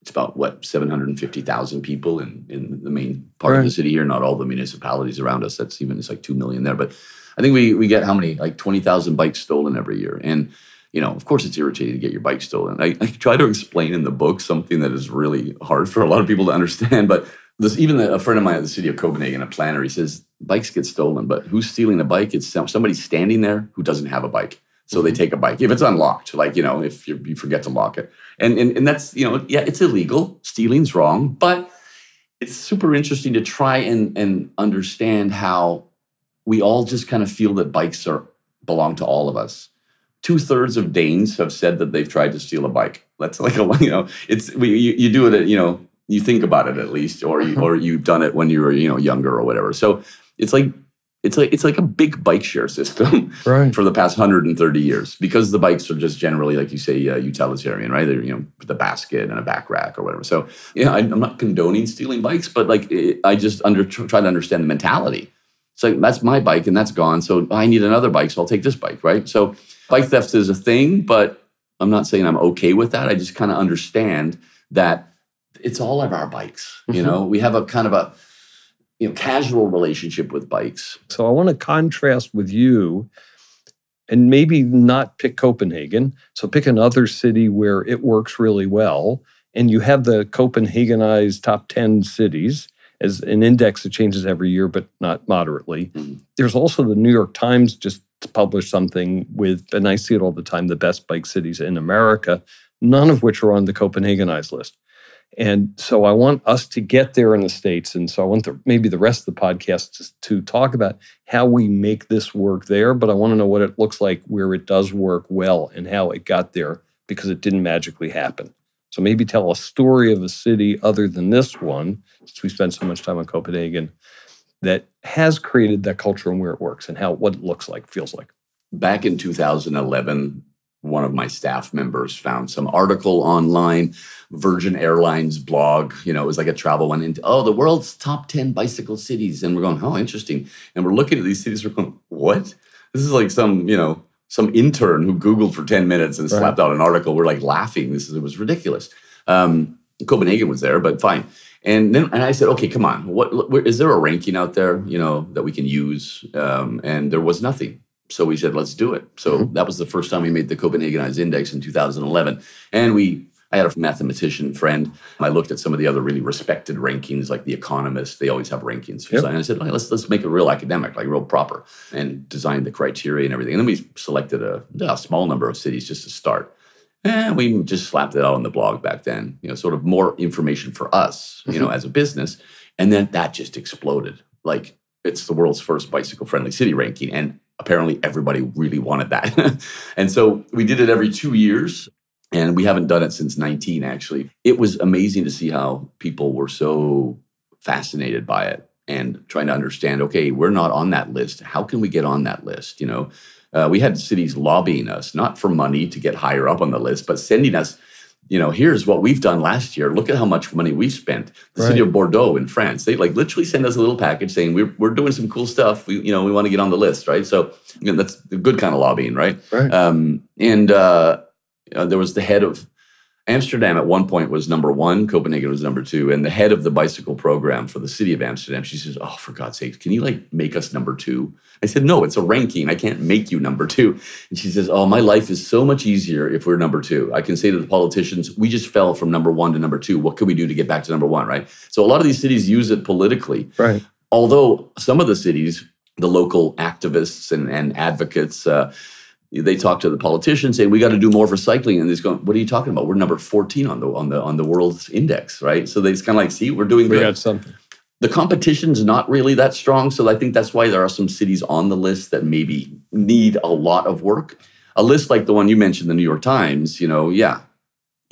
it's about what 750000 people in, in the main part of the city here. Not all the municipalities around us. That's even it's like 2 million there. But i think we, we get how many? Like 20000 bikes stolen every year. And you know of course it's irritating to get your bike stolen. I, I try to explain in the book something that is really hard for a lot of people to understand but this even a friend of mine at the city of copenhagen a planner he says bikes get stolen but who's stealing a bike it's somebody standing there who doesn't have a bike so they mm-hmm. take a bike if it's unlocked, like you know, if you, you forget to lock it, and, and and that's you know, yeah, it's illegal. Stealing's wrong, but it's super interesting to try and and understand how we all just kind of feel that bikes are belong to all of us. Two thirds of Danes have said that they've tried to steal a bike. That's like a <laughs> you know, it's we, you, you do it at, you know you think about it at least, or you, or you've done it when you were you know younger or whatever. So it's like it's like it's like a big bike share system <laughs> Right. for the past 130 years because the bikes are just generally like you say uh, utilitarian right? They're you know with a basket and a back rack or whatever. So yeah I, i'm not condoning stealing bikes but like it, i just under try to understand the mentality. It's like that's my bike and that's gone so i need another bike so i'll take this bike right? So bike theft is a thing but i'm not saying i'm okay with that. I just kind of understand that it's all of our bikes you Mhm. know we have a kind of a you know casual relationship with bikes So I want to contrast with you and maybe not pick Copenhagen. So pick another city where it works really well. And you have the Copenhagenized top 10 cities as an index that changes every year, but not moderately. Mhm. There's also the New York Times just published something with, and I see it all the time, the best bike cities in America, none of which are on the Copenhagenized list. And so I want us to get there in the States. And so I want the, maybe the rest of the podcast to, to talk about how we make this work there. But I want to know what it looks like where it does work well and how it got there because it didn't magically happen. So maybe tell a story of a city other than this one, since we spent so much time on Copenhagen, that has created that culture and where it works and how what it looks like, feels like. back in 2011 one of my staff members found some article online virgin airlines blog you know it was like a travel one into oh the world's top 10 bicycle cities. And we're going oh interesting. And we're looking at these cities we're going what? This is like some you know some intern who googled for 10 minutes and Right. slapped out an article. We're like laughing. This is it was ridiculous. Um, copenhagen was there but fine. And then and i said okay come on. What where, is there a ranking out there you know that we can use? Um, and there was nothing so we said, let's do it. So Mhm. that was the first time we made the Copenhagenized Index in 2011. And we, I had a mathematician friend. I looked at some of the other really respected rankings, like The Economist. They always have rankings. Yep. And I said, let's let's make it real academic, like real proper, and design the criteria and everything. And then we selected a, a small number of cities just to start. And we just slapped it out on the blog back then, you know, sort of more information for us, you know, as a business. And then that just exploded. Like it's the world's first bicycle friendly city ranking. And apparently everybody really wanted that. <laughs> and so we did it every two years. And we haven't done it since 19, actually. It was amazing to see how people were so fascinated by it. and trying to understand okay we're not on that list how can we get on that list you know uh, we had cities lobbying us not for money to get higher up on the list but sending us you know here's what we've done last year. Look at how much money we've spent. The right. city of bordeaux in france they like literally send us a little package saying we're, we're doing some cool stuff. We you know we want to get on the list right? So you know, that's a good kind of lobbying right, right. Um, and uh, uh, there was the head of Amsterdam at one point was number one, Copenhagen was number two, and the head of the bicycle program for the city of Amsterdam, she says, "Oh, for God's sake, can you like make us number two? I said, "No, it's a ranking. I can't make you number two. And she says, "Oh, my life is so much easier if we're number two. I can say to the politicians, we just fell from number one to number two. What can we do to get back to number one? Right? So a lot of these cities use it politically, right? Although some of the cities, the local activists and, and advocates." Uh, they talk to the politicians saying we got to do more for cycling and they're going what are you talking about? We're number 14 on the on the on the world's index right? So they just kind of like see we're doing we good. got something. the competition's not really that strong so i think that's why there are some cities on the list that maybe need a lot of work. A list like the one you mentioned the new york times you know yeah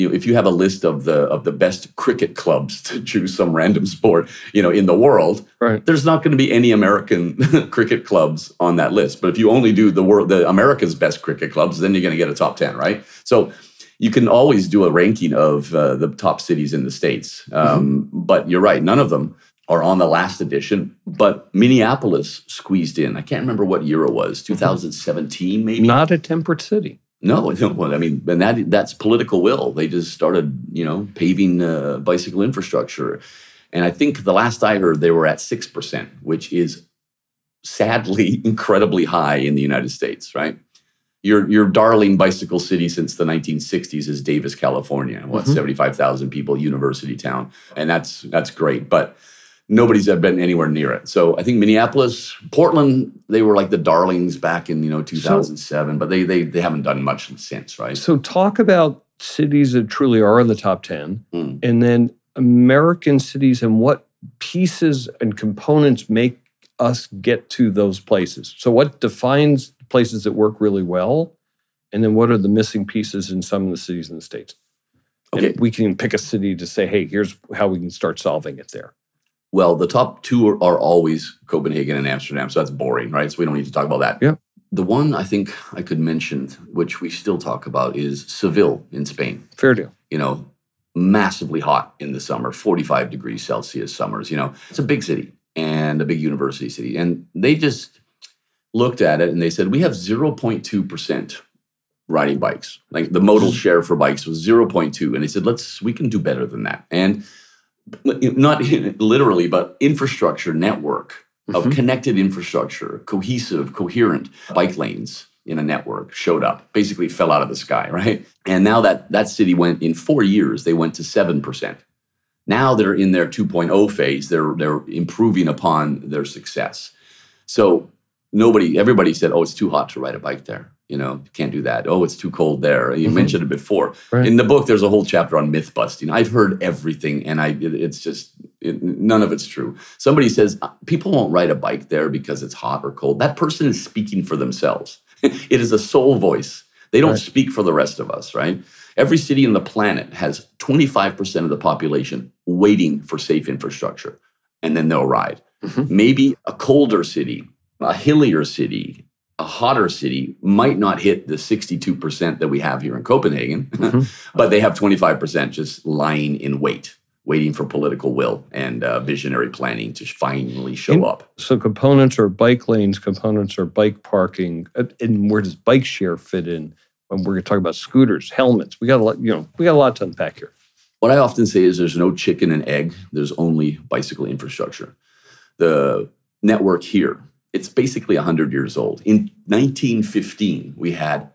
you know, if you have a list of the of the best cricket clubs to choose some random sport, you know, in the world, right. there's not going to be any American <laughs> cricket clubs on that list. But if you only do the world, the America's best cricket clubs, then you're going to get a top ten, right? So you can always do a ranking of uh, the top cities in the states. Um, mm-hmm. But you're right, none of them are on the last edition. But Minneapolis squeezed in. I can't remember what year it was, 2017 maybe. Not a temperate city. No, <laughs> no, well, I mean, and that that's political will. They just started, you know, paving uh, bicycle infrastructure, and I think the last I heard, they were at six percent, which is sadly <laughs> incredibly high in the United States. Right? Your your darling bicycle city since the 1960s is Davis, California. What mm-hmm. 75,000 people, university town, and that's that's great, but nobody's ever been anywhere near it. So I think Minneapolis, Portland, they were like the darlings back in you know 2007, so, but they they they haven't done much since, right? So talk about cities that truly are in the top 10 mm. and then American cities and what pieces and components make us get to those places. So what defines places that work really well and then what are the missing pieces in some of the cities in the states? Okay. And we can pick a city to say, hey, here's how we can start solving it there. Well, the top two are, are, always Copenhagen and Amsterdam, so that's boring, right? So we don't need to talk about that. Yeah. The one I think I could mention, which we still talk about, is Seville in Spain. Fair deal. You know, massively hot in the summer, 45 degrees Celsius summers. You know, it's a big city and a big university city. And they just looked at it and they said, we have 0.2% riding bikes. Like the modal mm. share for bikes was 0.2. And they said, let's, we can do better than that. And not <laughs> literally, but infrastructure network of mm-hmm. connected infrastructure, cohesive, coherent bike lanes in a network showed up, basically fell out of the sky, <laughs> right? And now that that city went in four years, they went to 7%. Now they're in their 2.0 phase, they're, they're improving upon their success. So nobody, everybody said, oh, it's too hot to ride a bike there you know, can't do that. Oh, it's too cold there. You mm-hmm. mentioned it before. Right. In the book, there's a whole chapter on myth busting. I've heard everything, and I it's just it, none of it's true. Somebody says uh, people won't ride a bike there because it's hot or cold. That person is speaking for themselves. <laughs> it is a soul voice. They don't right. speak for the rest of us, right? Every city on the planet has 25% of the population waiting for safe infrastructure, and then they'll ride. Mm-hmm. Maybe a colder city, a hillier city, a hotter city might not hit the 62% that we have here in Copenhagen, mm-hmm. <laughs> but they have 25% just lying in wait, waiting for political will and uh, visionary planning to finally show and up. So components are bike lanes, components are bike parking, uh, and where does bike share fit in? When we're going to talk about scooters, helmets, we got a lot. You know, we got a lot to unpack here. What I often say is, there's no chicken and egg. There's only bicycle infrastructure. The network here it's basically 100 years old. In 1915, we had,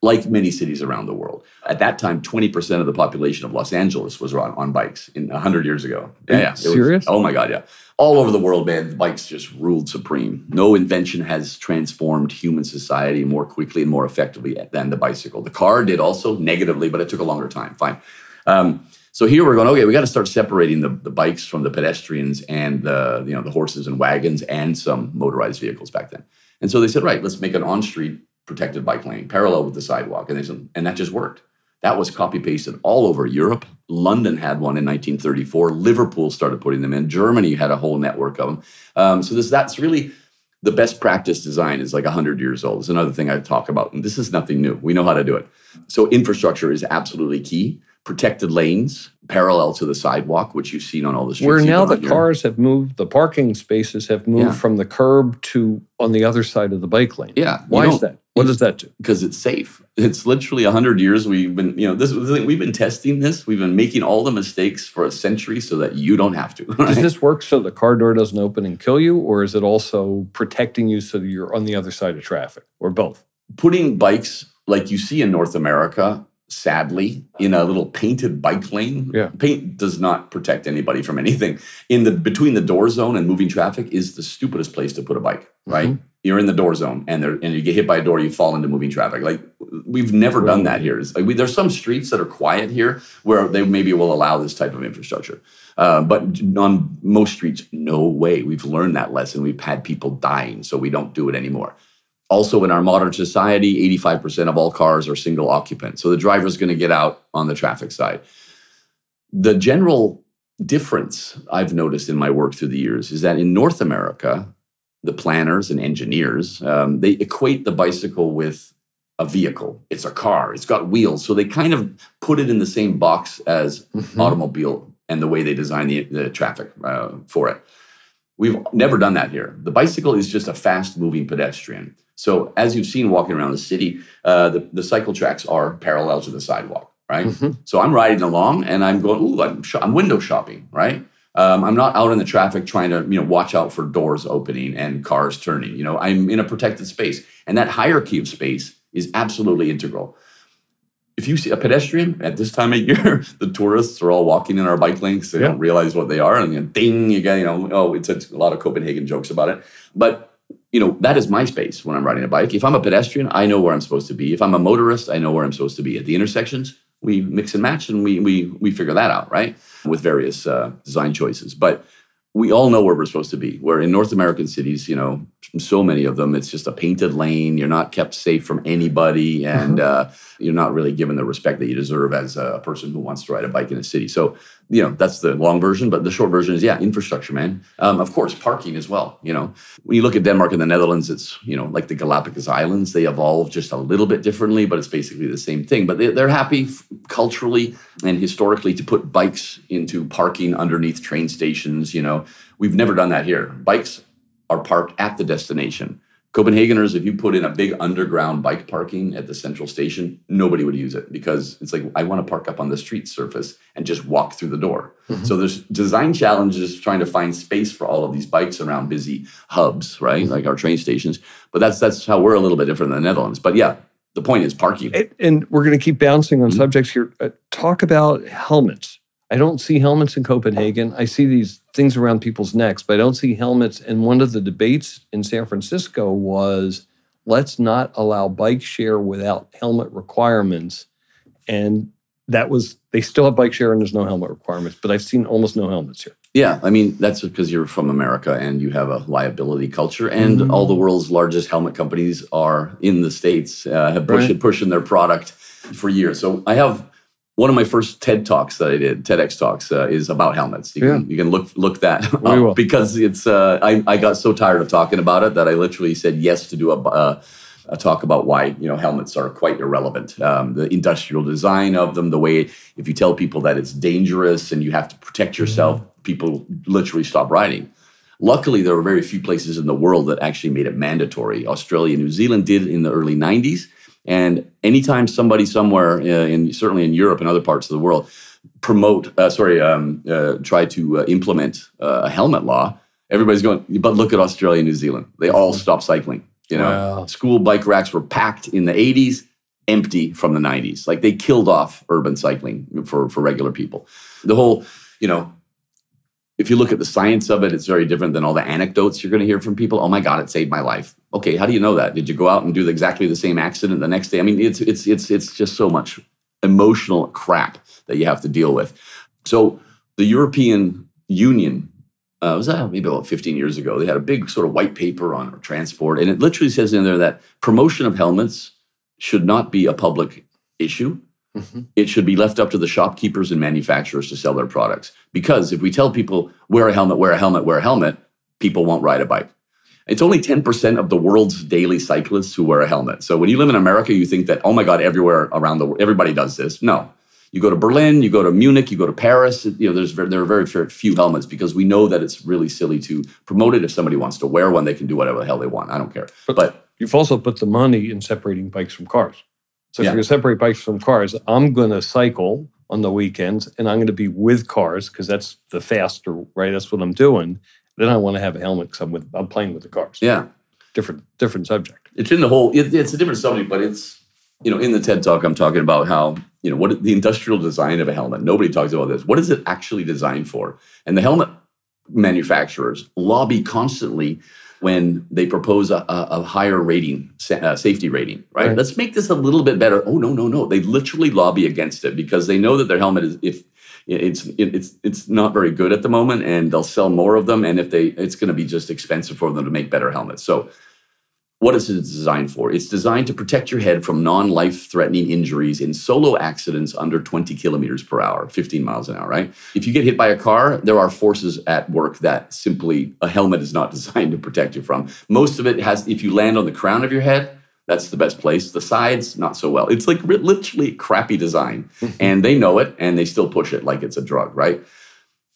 like many cities around the world, at that time, 20% of the population of Los Angeles was on, on bikes in 100 years ago. Yeah, yeah. Serious? Was, oh my God, yeah. All over the world, man, bikes just ruled supreme. No invention has transformed human society more quickly and more effectively than the bicycle. The car did also negatively, but it took a longer time. Fine. Um, so here we're going, okay, we got to start separating the, the bikes from the pedestrians and the, you know, the horses and wagons and some motorized vehicles back then. And so they said, right, let's make an on-street protected bike lane parallel with the sidewalk. And they said, and that just worked. That was copy pasted all over Europe. London had one in 1934. Liverpool started putting them in. Germany had a whole network of them. Um, so this that's really the best practice design is like 100 years old. It's another thing I talk about. And this is nothing new. We know how to do it. So infrastructure is absolutely key. Protected lanes parallel to the sidewalk, which you've seen on all the streets. Where now the here. cars have moved, the parking spaces have moved Yeah. from the curb to on the other side of the bike lane. Yeah. Why is that? What does that do? because it's safe. It's literally 100 years we've been, you know, this was the thing, we've been testing this. We've been making all the mistakes for a century so that you don't have to. <laughs> Does this work so the car door doesn't open and kill you, or is it also protecting you so that you're on the other side of traffic, or both? Putting bikes like you see in North America, sadly, in a little painted bike lane. Yeah. Paint does not protect anybody from anything. In the between the door zone and moving traffic is the stupidest place to put a bike, right? Mm-hmm. You're in the door zone and there and you get hit by a door, you fall into moving traffic. Like we've never done that here. Like we, there's some streets that are quiet here where they maybe will allow this type of infrastructure. Uh, but on most streets, no way. We've learned that lesson. We've had people dying, so we don't do it anymore. Also, in our modern society, 85% of all cars are single occupant. So the driver's going to get out on the traffic side. The general difference I've noticed in my work through the years is that in North America, the planners and engineers, um, they equate the bicycle with a vehicle. It's a car, it's got wheels. So they kind of put it in the same box as automobile and the way they design the, the traffic uh, for it. We've never done that here. The bicycle is just a fast moving pedestrian. So, as you've seen walking around the city, uh, the, the cycle tracks are parallel to the sidewalk, right? Mhm. So, I'm riding along and I'm going, ooh, I'm, sh- I'm window shopping, right? Um, I'm not out in the traffic trying to, you know, watch out for doors opening and cars turning. You know, I'm in a protected space, and that hierarchy of space is absolutely integral if you see a pedestrian at this time of year, <laughs> the tourists are all walking in our bike lanes. They Yeah. don't realize what they are, and then ding, you get you know, oh, it's a, a lot of Copenhagen jokes about it. But you know, that is my space when I'm riding a bike. If I'm a pedestrian, I know where I'm supposed to be. If I'm a motorist, I know where I'm supposed to be. At the intersections, we mix and match, and we we we figure that out, right? With various uh, design choices, but we all know where we're supposed to be. Where in North American cities, you know, so many of them, it's just a painted lane. You're not kept safe from anybody, and uh, you're not really given the respect that you deserve as a person who wants to ride a bike in a city. So, you know, that's the long version. But the short version is, yeah, infrastructure, man. Um, of course, parking as well. You know, when you look at Denmark and the Netherlands, it's you know like the Galapagos Islands. They evolved just a little bit differently, but it's basically the same thing. But they, they're happy f- culturally and historically to put bikes into parking underneath train stations. You know, we've never done that here. Bikes are parked at the destination. Copenhageners, if you put in a big underground bike parking at the central station, nobody would use it because it's like, I want to park up on the street surface and just walk through the door. So there's design challenges trying to find space for all of these bikes around busy hubs, right? Like our train stations. But that's that's how we're a little bit different than the Netherlands. But yeah, the point is parking. And, and we're going to keep bouncing on Mhm. subjects here. Uh, talk about helmets. I don't see helmets in Copenhagen. I see these things around people's necks, but I don't see helmets. And one of the debates in San Francisco was let's not allow bike share without helmet requirements. And that was, they still have bike share and there's no helmet requirements, but I've seen almost no helmets here. Yeah, I mean that's because you're from America and you have a liability culture, and Mhm. all the world's largest helmet companies are in the states. Uh, have pushed Right. pushing their product for years. So I have one of my first TED talks that I did, TEDx talks, uh, is about helmets. You can, you can look look that up because it's. Uh, I I got so tired of talking about it that I literally said yes to do a. Uh, a talk about why you know helmets are quite irrelevant. Um, the industrial design of them, the way if you tell people that it's dangerous and you have to protect yourself, people literally stop riding. Luckily, there are very few places in the world that actually made it mandatory. Australia and New Zealand did in the early 90s. And anytime somebody somewhere, uh, in certainly in Europe and other parts of the world, promote, uh, sorry, um, uh, try to uh, implement uh, a helmet law, everybody's going, but look at Australia and New Zealand. They all stopped cycling. You know, Wow. school bike racks were packed in the 80s, empty from the 90s. Like they killed off urban cycling for, for regular people. The whole, you know, if you look at the science of it, it's very different than all the anecdotes you're going to hear from people. Oh my God, it saved my life. Okay, how do you know that? Did you go out and do exactly the same accident the next day? I mean, it's it's it's it's just so much emotional crap that you have to deal with. So the European Union uh, was that maybe about 15 years ago. They had a big sort of white paper on transport, and it literally says in there that promotion of helmets should not be a public issue. Mm-hmm. It should be left up to the shopkeepers and manufacturers to sell their products. Because if we tell people, wear a helmet, wear a helmet, wear a helmet, people won't ride a bike. It's only 10% of the world's daily cyclists who wear a helmet. So when you live in America, you think that, oh my God, everywhere around the world, everybody does this. No. You go to Berlin, you go to Munich, you go to Paris. You know, there's very, there are very few helmets because we know that it's really silly to promote it. If somebody wants to wear one, they can do whatever the hell they want. I don't care. But, but you've also put the money in separating bikes from cars. So if yeah. you're going to separate bikes from cars, I'm going to cycle on the weekends and I'm going to be with cars because that's the faster, right? That's what I'm doing. Then I want to have a helmet because I'm with I'm playing with the cars. Yeah, different different subject. It's in the whole. It, it's a different subject, but it's you know in the TED talk I'm talking about how you know what the industrial design of a helmet. Nobody talks about this. What is it actually designed for? And the helmet manufacturers lobby constantly when they propose a, a higher rating, uh, safety rating, right? right? Let's make this a little bit better. Oh no, no, no! They literally lobby against it because they know that their helmet is if it's it's it's not very good at the moment, and they'll sell more of them. And if they, it's going to be just expensive for them to make better helmets. So what is it designed for? It's designed to protect your head from non life threatening injuries in solo accidents under 20 kilometers per hour, 15 miles an hour, right? If you get hit by a car, there are forces at work that simply a helmet is not <laughs> designed to protect you from. Most of it has, if you land on the crown of your head, that's the best place. The sides, not so well. It's like literally crappy design. and they know it and they still push it like it's a drug, right?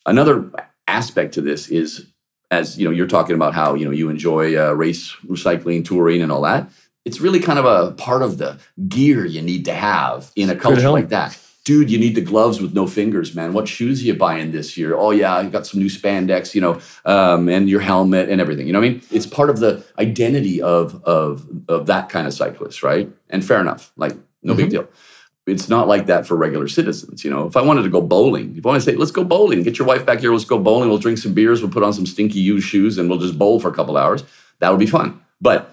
Another aspect to this is as you know, you're talking about how you know you enjoy uh, race recycling, touring, and all that. It's really kind of a part of the gear you need to have in a culture like that. Dude, you need the gloves with no fingers, man. What shoes are you buying this year? Oh yeah, I got some new spandex, you know, um, and your helmet and everything. You know what I mean? It's part of the identity of of of that kind of cyclist, right? And fair enough, like no mm-hmm. big deal it's not like that for regular citizens. You know, if I wanted to go bowling, if I want to say, let's go bowling, get your wife back here, let's go bowling, we'll drink some beers, we'll put on some stinky used shoes, and we'll just bowl for a couple hours. That would be fun. But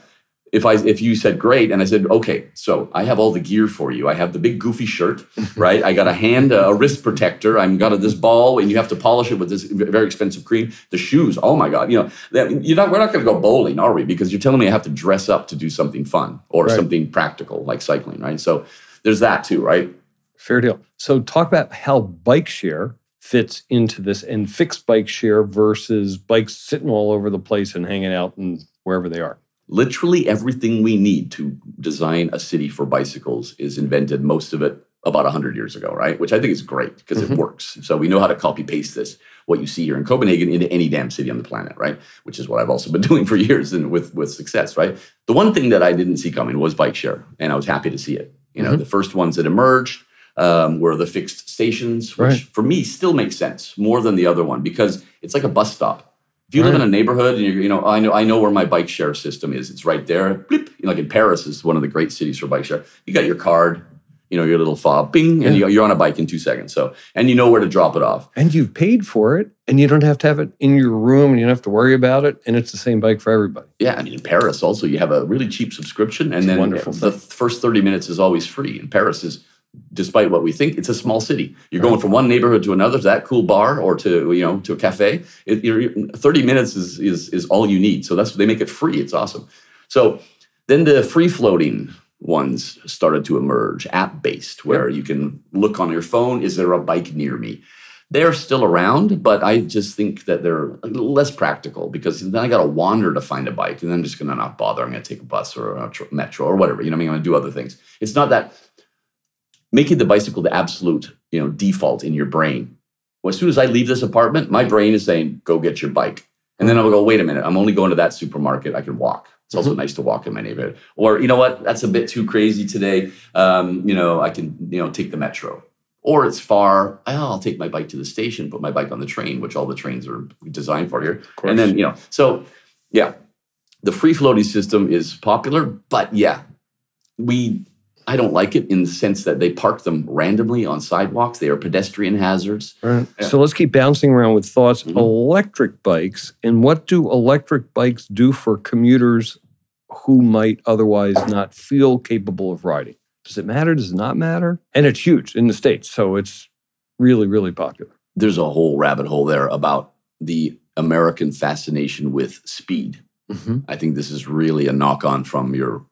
if I if you said great and I said okay, so I have all the gear for you. I have the big goofy shirt, <laughs> right? I got a hand, a wrist protector. I'm got a, this ball, and you have to polish it with this very expensive cream. The shoes, oh my god, you know, you're not. We're not going to go bowling, are we? Because you're telling me I have to dress up to do something fun or right. something practical like cycling, right? So there's that too, right? Fair deal. So talk about how bike share fits into this and fixed bike share versus bikes sitting all over the place and hanging out and wherever they are. Literally everything we need to design a city for bicycles is invented, most of it about 100 years ago, right? Which I think is great because mm-hmm. it works. So we know how to copy paste this, what you see here in Copenhagen, into any damn city on the planet, right? Which is what I've also been <laughs> doing for years and with, with success, right? The one thing that I didn't see coming was bike share, and I was happy to see it. You know, mm-hmm. the first ones that emerged um, were the fixed stations, which right. for me still makes sense more than the other one because it's like a bus stop. If you right. live in a neighborhood and you're, you know, I know, I know where my bike share system is. It's right there. Bleep. Like in Paris is one of the great cities for bike share. You got your card, you know, your little fob, bing, and yeah. you're on a bike in two seconds. So, and you know where to drop it off. And you've paid for it, and you don't have to have it in your room, and you don't have to worry about it. And it's the same bike for everybody. Yeah, I mean, in Paris also, you have a really cheap subscription, and it's then wonderful the thing. first thirty minutes is always free. And Paris is, despite what we think, it's a small city. You're going from one neighborhood to another, to that cool bar, or to you know to a cafe. It, thirty minutes is is is all you need. So that's they make it free. It's awesome. So then the free floating ones started to emerge, app based, where you can look on your phone, is there a bike near me? They're still around, but I just think that they're less practical because then I got to wander to find a bike and then I'm just going to not bother. I'm going to take a bus or a metro or whatever. You know, I mean, I'm going to do other things. It's not that making the bicycle the absolute, you know, default in your brain. Well, as soon as I leave this apartment, my brain is saying, go get your bike. And then I'll go, wait a minute, I'm only going to that supermarket. I can walk. It's also mm-hmm. nice to walk in my neighborhood. Or you know what? That's a bit too crazy today. Um, you know, I can you know take the metro. Or it's far. Oh, I'll take my bike to the station, put my bike on the train, which all the trains are designed for here. And then you know, so yeah, the free floating system is popular, but yeah, we I don't like it in the sense that they park them randomly on sidewalks. They are pedestrian hazards. Right. Yeah. So let's keep bouncing around with thoughts. Mm-hmm. Electric bikes, and what do electric bikes do for commuters who might otherwise not feel capable of riding? Does it matter? Does it not matter? And it's huge in the States. So it's really, really popular. There's a whole rabbit hole there about the American fascination with speed Mm-hmm. I think this is really a knock on from your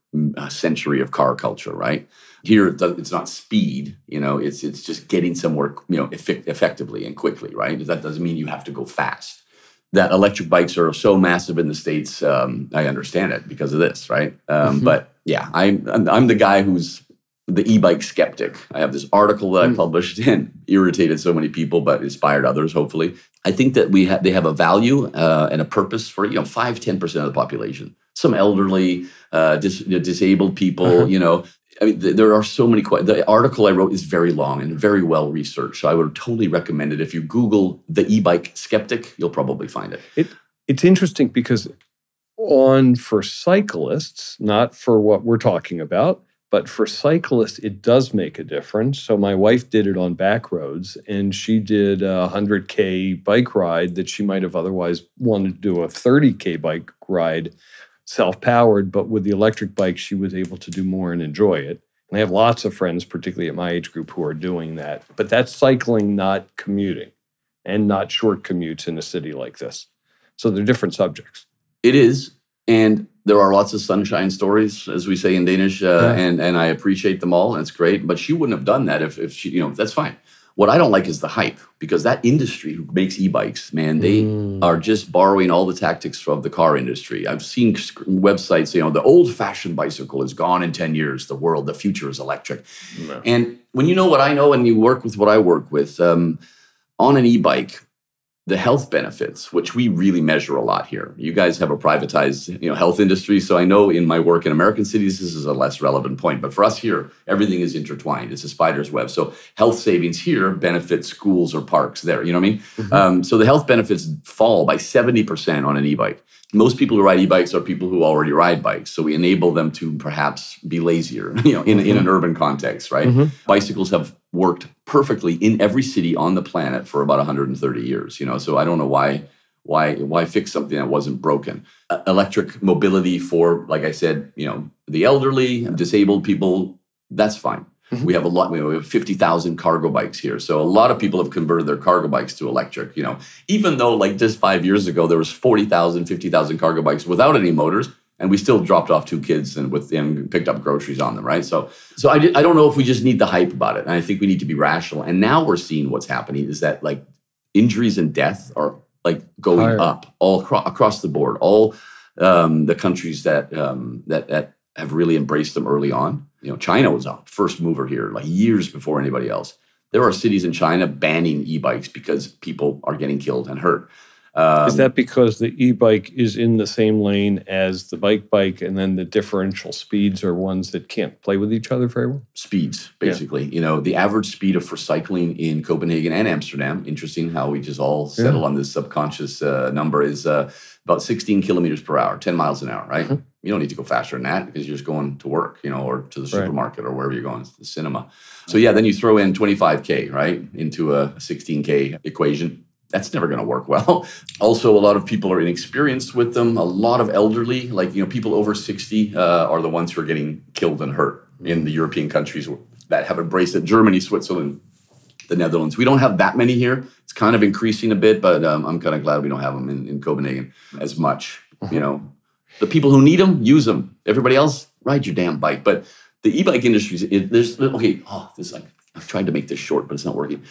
century of car culture, right? Here, it's not speed, you know, it's it's just getting somewhere, you know, effect- effectively and quickly, right? That doesn't mean you have to go fast. That electric bikes are so massive in the states, um, I understand it because of this, right? Um, mm-hmm. But yeah, I'm I'm the guy who's the e-bike skeptic. I have this article that mm. I published and irritated so many people, but inspired others. Hopefully, I think that we have they have a value uh, and a purpose for you know five ten percent of the population. Some elderly, uh, dis- disabled people. Uh-huh. You know, I mean, th- there are so many. Qu- the article I wrote is very long and very well researched. So I would totally recommend it. If you Google the e-bike skeptic, you'll probably find it. it it's interesting because on for cyclists, not for what we're talking about but for cyclists, it does make a difference. So my wife did it on back roads, and she did a 100K bike ride that she might have otherwise wanted to do a 30K bike ride self powered. But with the electric bike, she was able to do more and enjoy it. And I have lots of friends, particularly at my age group, who are doing that. But that's cycling, not commuting, and not short commutes in a city like this. So they're different subjects. It is. And there are lots of sunshine stories, as we say in Danish, uh, yeah. and and I appreciate them all, and it's great. But she wouldn't have done that if if she, you know, that's fine. What I don't like is the hype because that industry who makes e-bikes, man, they mm. are just borrowing all the tactics from the car industry. I've seen websites, you know, the old-fashioned bicycle is gone in 10 years. The world, the future is electric. No. And when you know what I know and you work with what I work with, um, on an e-bike, the health benefits, which we really measure a lot here. You guys have a privatized, you know, health industry, so I know in my work in American cities this is a less relevant point, but for us here, everything is intertwined. It's a spider's web. So health savings here benefit schools or parks there. You know what I mean? Mm-hmm. Um, so the health benefits fall by seventy percent on an e-bike most people who ride e-bikes are people who already ride bikes so we enable them to perhaps be lazier <laughs> you know in, mm-hmm. in an urban context right mm-hmm. bicycles have worked perfectly in every city on the planet for about 130 years you know so i don't know why why why fix something that wasn't broken uh, electric mobility for like i said you know the elderly and disabled people that's fine Mm-hmm. We have a lot. We have fifty thousand cargo bikes here, so a lot of people have converted their cargo bikes to electric. You know, even though like just five years ago there was 40,000, 50,000 cargo bikes without any motors, and we still dropped off two kids and with them picked up groceries on them, right? So, so I, I don't know if we just need the hype about it, and I think we need to be rational. And now we're seeing what's happening is that like injuries and death are like going Higher. up all across, across the board. All um, the countries that um, that that have really embraced them early on you know, China was a first mover here, like years before anybody else. There are cities in China banning e-bikes because people are getting killed and hurt. Um, is that because the e-bike is in the same lane as the bike bike, and then the differential speeds are ones that can't play with each other very well? Speeds, basically. Yeah. You know, the average speed of for cycling in Copenhagen and Amsterdam. Interesting how we just all settle yeah. on this subconscious uh, number is uh, about 16 kilometers per hour, 10 miles an hour, right? Mm-hmm. You don't need to go faster than that because you're just going to work, you know, or to the supermarket right. or wherever you're going, to the cinema. So yeah, then you throw in 25k, right, into a 16k equation. That's never going to work well. <laughs> also, a lot of people are inexperienced with them. A lot of elderly, like you know, people over 60, uh, are the ones who are getting killed and hurt in the European countries that have embraced it. Germany, Switzerland, the Netherlands. We don't have that many here. It's kind of increasing a bit, but um, I'm kind of glad we don't have them in, in Copenhagen as much. You know, <laughs> the people who need them, use them. Everybody else, ride your damn bike. But the e-bike industry, there's okay. Oh, this like I've tried to make this short, but it's not working.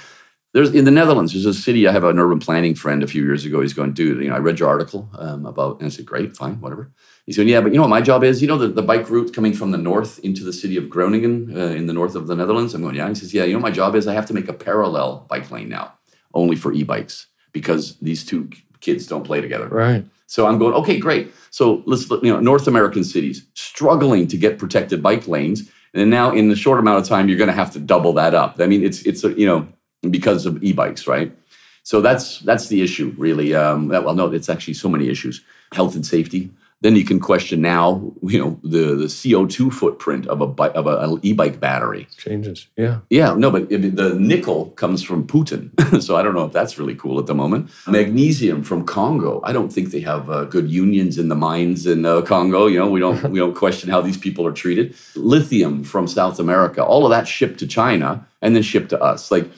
There's in the Netherlands. There's a city. I have an urban planning friend. A few years ago, he's going, dude. You know, I read your article um, about, and I said, great, fine, whatever. He's going, yeah, but you know what my job is? You know, the, the bike route coming from the north into the city of Groningen uh, in the north of the Netherlands. I'm going, yeah. He says, yeah, you know, my job is I have to make a parallel bike lane now, only for e-bikes because these two kids don't play together. Right. So I'm going, okay, great. So let's you know North American cities struggling to get protected bike lanes, and now in the short amount of time you're going to have to double that up. I mean, it's it's a, you know because of e-bikes, right? So that's that's the issue, really. Um, well, no, it's actually so many issues: health and safety, then you can question now, you know, the the CO two footprint of a of a, an e-bike battery changes. Yeah, yeah, no, but the nickel comes from Putin, <laughs> so I don't know if that's really cool at the moment. Magnesium from Congo. I don't think they have uh, good unions in the mines in uh, Congo. You know, we don't we don't question how these people are treated. Lithium from South America. All of that shipped to China and then shipped to us. Like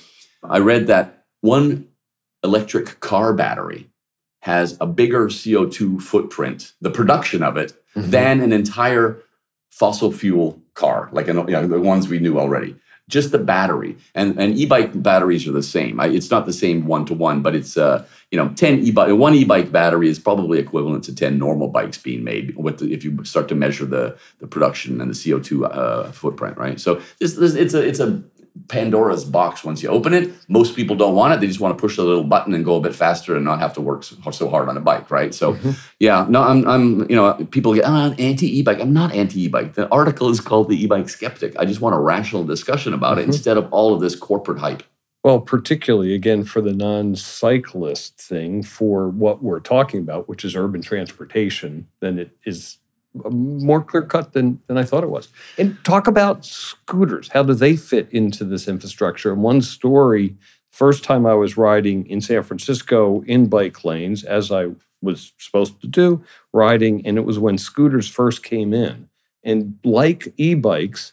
I read that one electric car battery has a bigger CO2 footprint, the production of it, Mhm. than an entire fossil fuel car, like an, you know, the ones we knew already. Just the battery, and and e-bike batteries are the same. I, it's not the same one to one, but it's uh you know ten e-bike one e-bike battery is probably equivalent to ten normal bikes being made. With the, if you start to measure the the production and the CO two uh, footprint, right? So this, this it's a it's a Pandora's box once you open it. Most people don't want it. They just want to push the little button and go a bit faster and not have to work so, hard on a bike, right? So, yeah, no, I'm, I'm, you know, people get, oh, anti e-bike. I'm not anti e-bike. The article is called the e-bike skeptic. I just want a rational discussion about it Mhm. instead of all of this corporate hype. Well, particularly again for the non cyclist thing, for what we're talking about, which is urban transportation, then it is more clear cut than, than I thought it was. And talk about scooters. How do they fit into this infrastructure? And one story first time I was riding in San Francisco in bike lanes, as I was supposed to do, riding, and it was when scooters first came in. And like e bikes,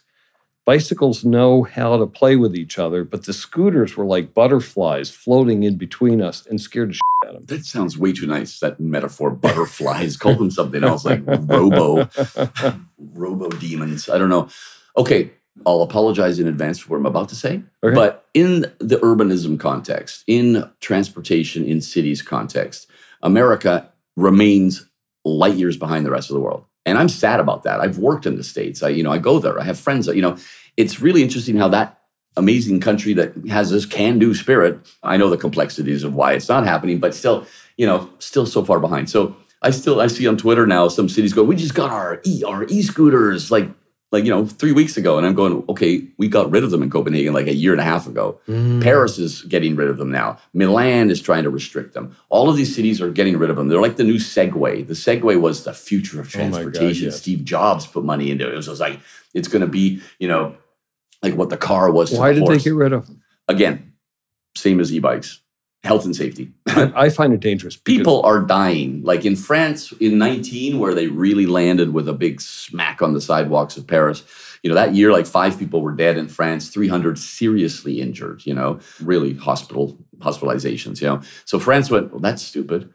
bicycles know how to play with each other, but the scooters were like butterflies floating in between us and scared the shit out of them. That sounds way too nice. That metaphor, butterflies. Call them something else like robo, <laughs> robo demons. I don't know. Okay, I'll apologize in advance for what I'm about to say. Okay. But in the urbanism context, in transportation in cities context, America remains light years behind the rest of the world. And I'm sad about that. I've worked in the States. I, you know, I go there. I have friends you know, it's really interesting how that amazing country that has this can-do spirit. I know the complexities of why it's not happening, but still, you know, still so far behind. So I still I see on Twitter now some cities go, we just got our e our e-scooters like like you know three weeks ago, and I'm going, okay, we got rid of them in Copenhagen like a year and a half ago. Mm. Paris is getting rid of them now. Milan is trying to restrict them. All of these cities are getting rid of them. They're like the new Segway. The Segway was the future of Oh God, transportation. yes. Steve Jobs put money into it. It was like it's going to be, you know, like what the car was. To Why the did horse. they get rid of them? Again, same as e-bikes, health and safety. I find it dangerous. People are dying. Like in France in 19, where they really landed with a big smack on the sidewalks of Paris. You know, that year, like five people were dead in France, 300 seriously injured, you know, really hospital hospitalizations, you know. So France went, well, that's stupid.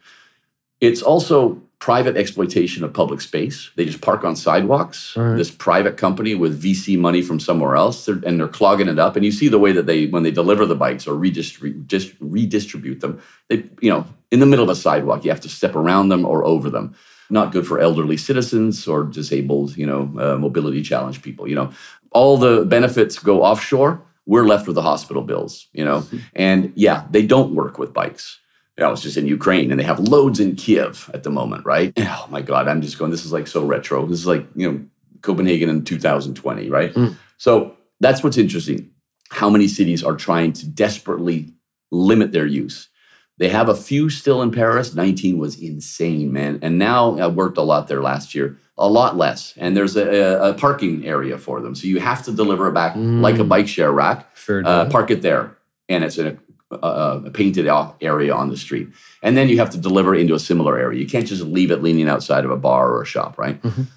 It's also private exploitation of public space. They just park on sidewalks. Right. This private company with VC money from somewhere else, they're, and they're clogging it up. And you see the way that they, when they deliver the bikes or redistribute, just redistribute them, they, you know, in the middle of a sidewalk, you have to step around them or over them. Not good for elderly citizens or disabled, you know, uh, mobility challenged people. You know, all the benefits go offshore. We're left with the hospital bills. You know, <laughs> and yeah, they don't work with bikes. I was just in Ukraine and they have loads in Kiev at the moment, right? Oh my God, I'm just going, this is like so retro. This is like, you know, Copenhagen in 2020, right? Mm. So that's what's interesting. How many cities are trying to desperately limit their use? They have a few still in Paris. 19 was insane, man. And now I worked a lot there last year, a lot less. And there's a, a, a parking area for them. So you have to deliver it back Mm. like a bike share rack uh, park it there, and it's in a, a, a painted off area on the street. And then you have to deliver into a similar area. You can't just leave it leaning outside of a bar or a shop, right? Mhm.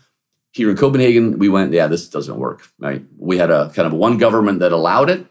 Here in Copenhagen, we went, yeah, this doesn't work, right? We had a kind of one government that allowed it,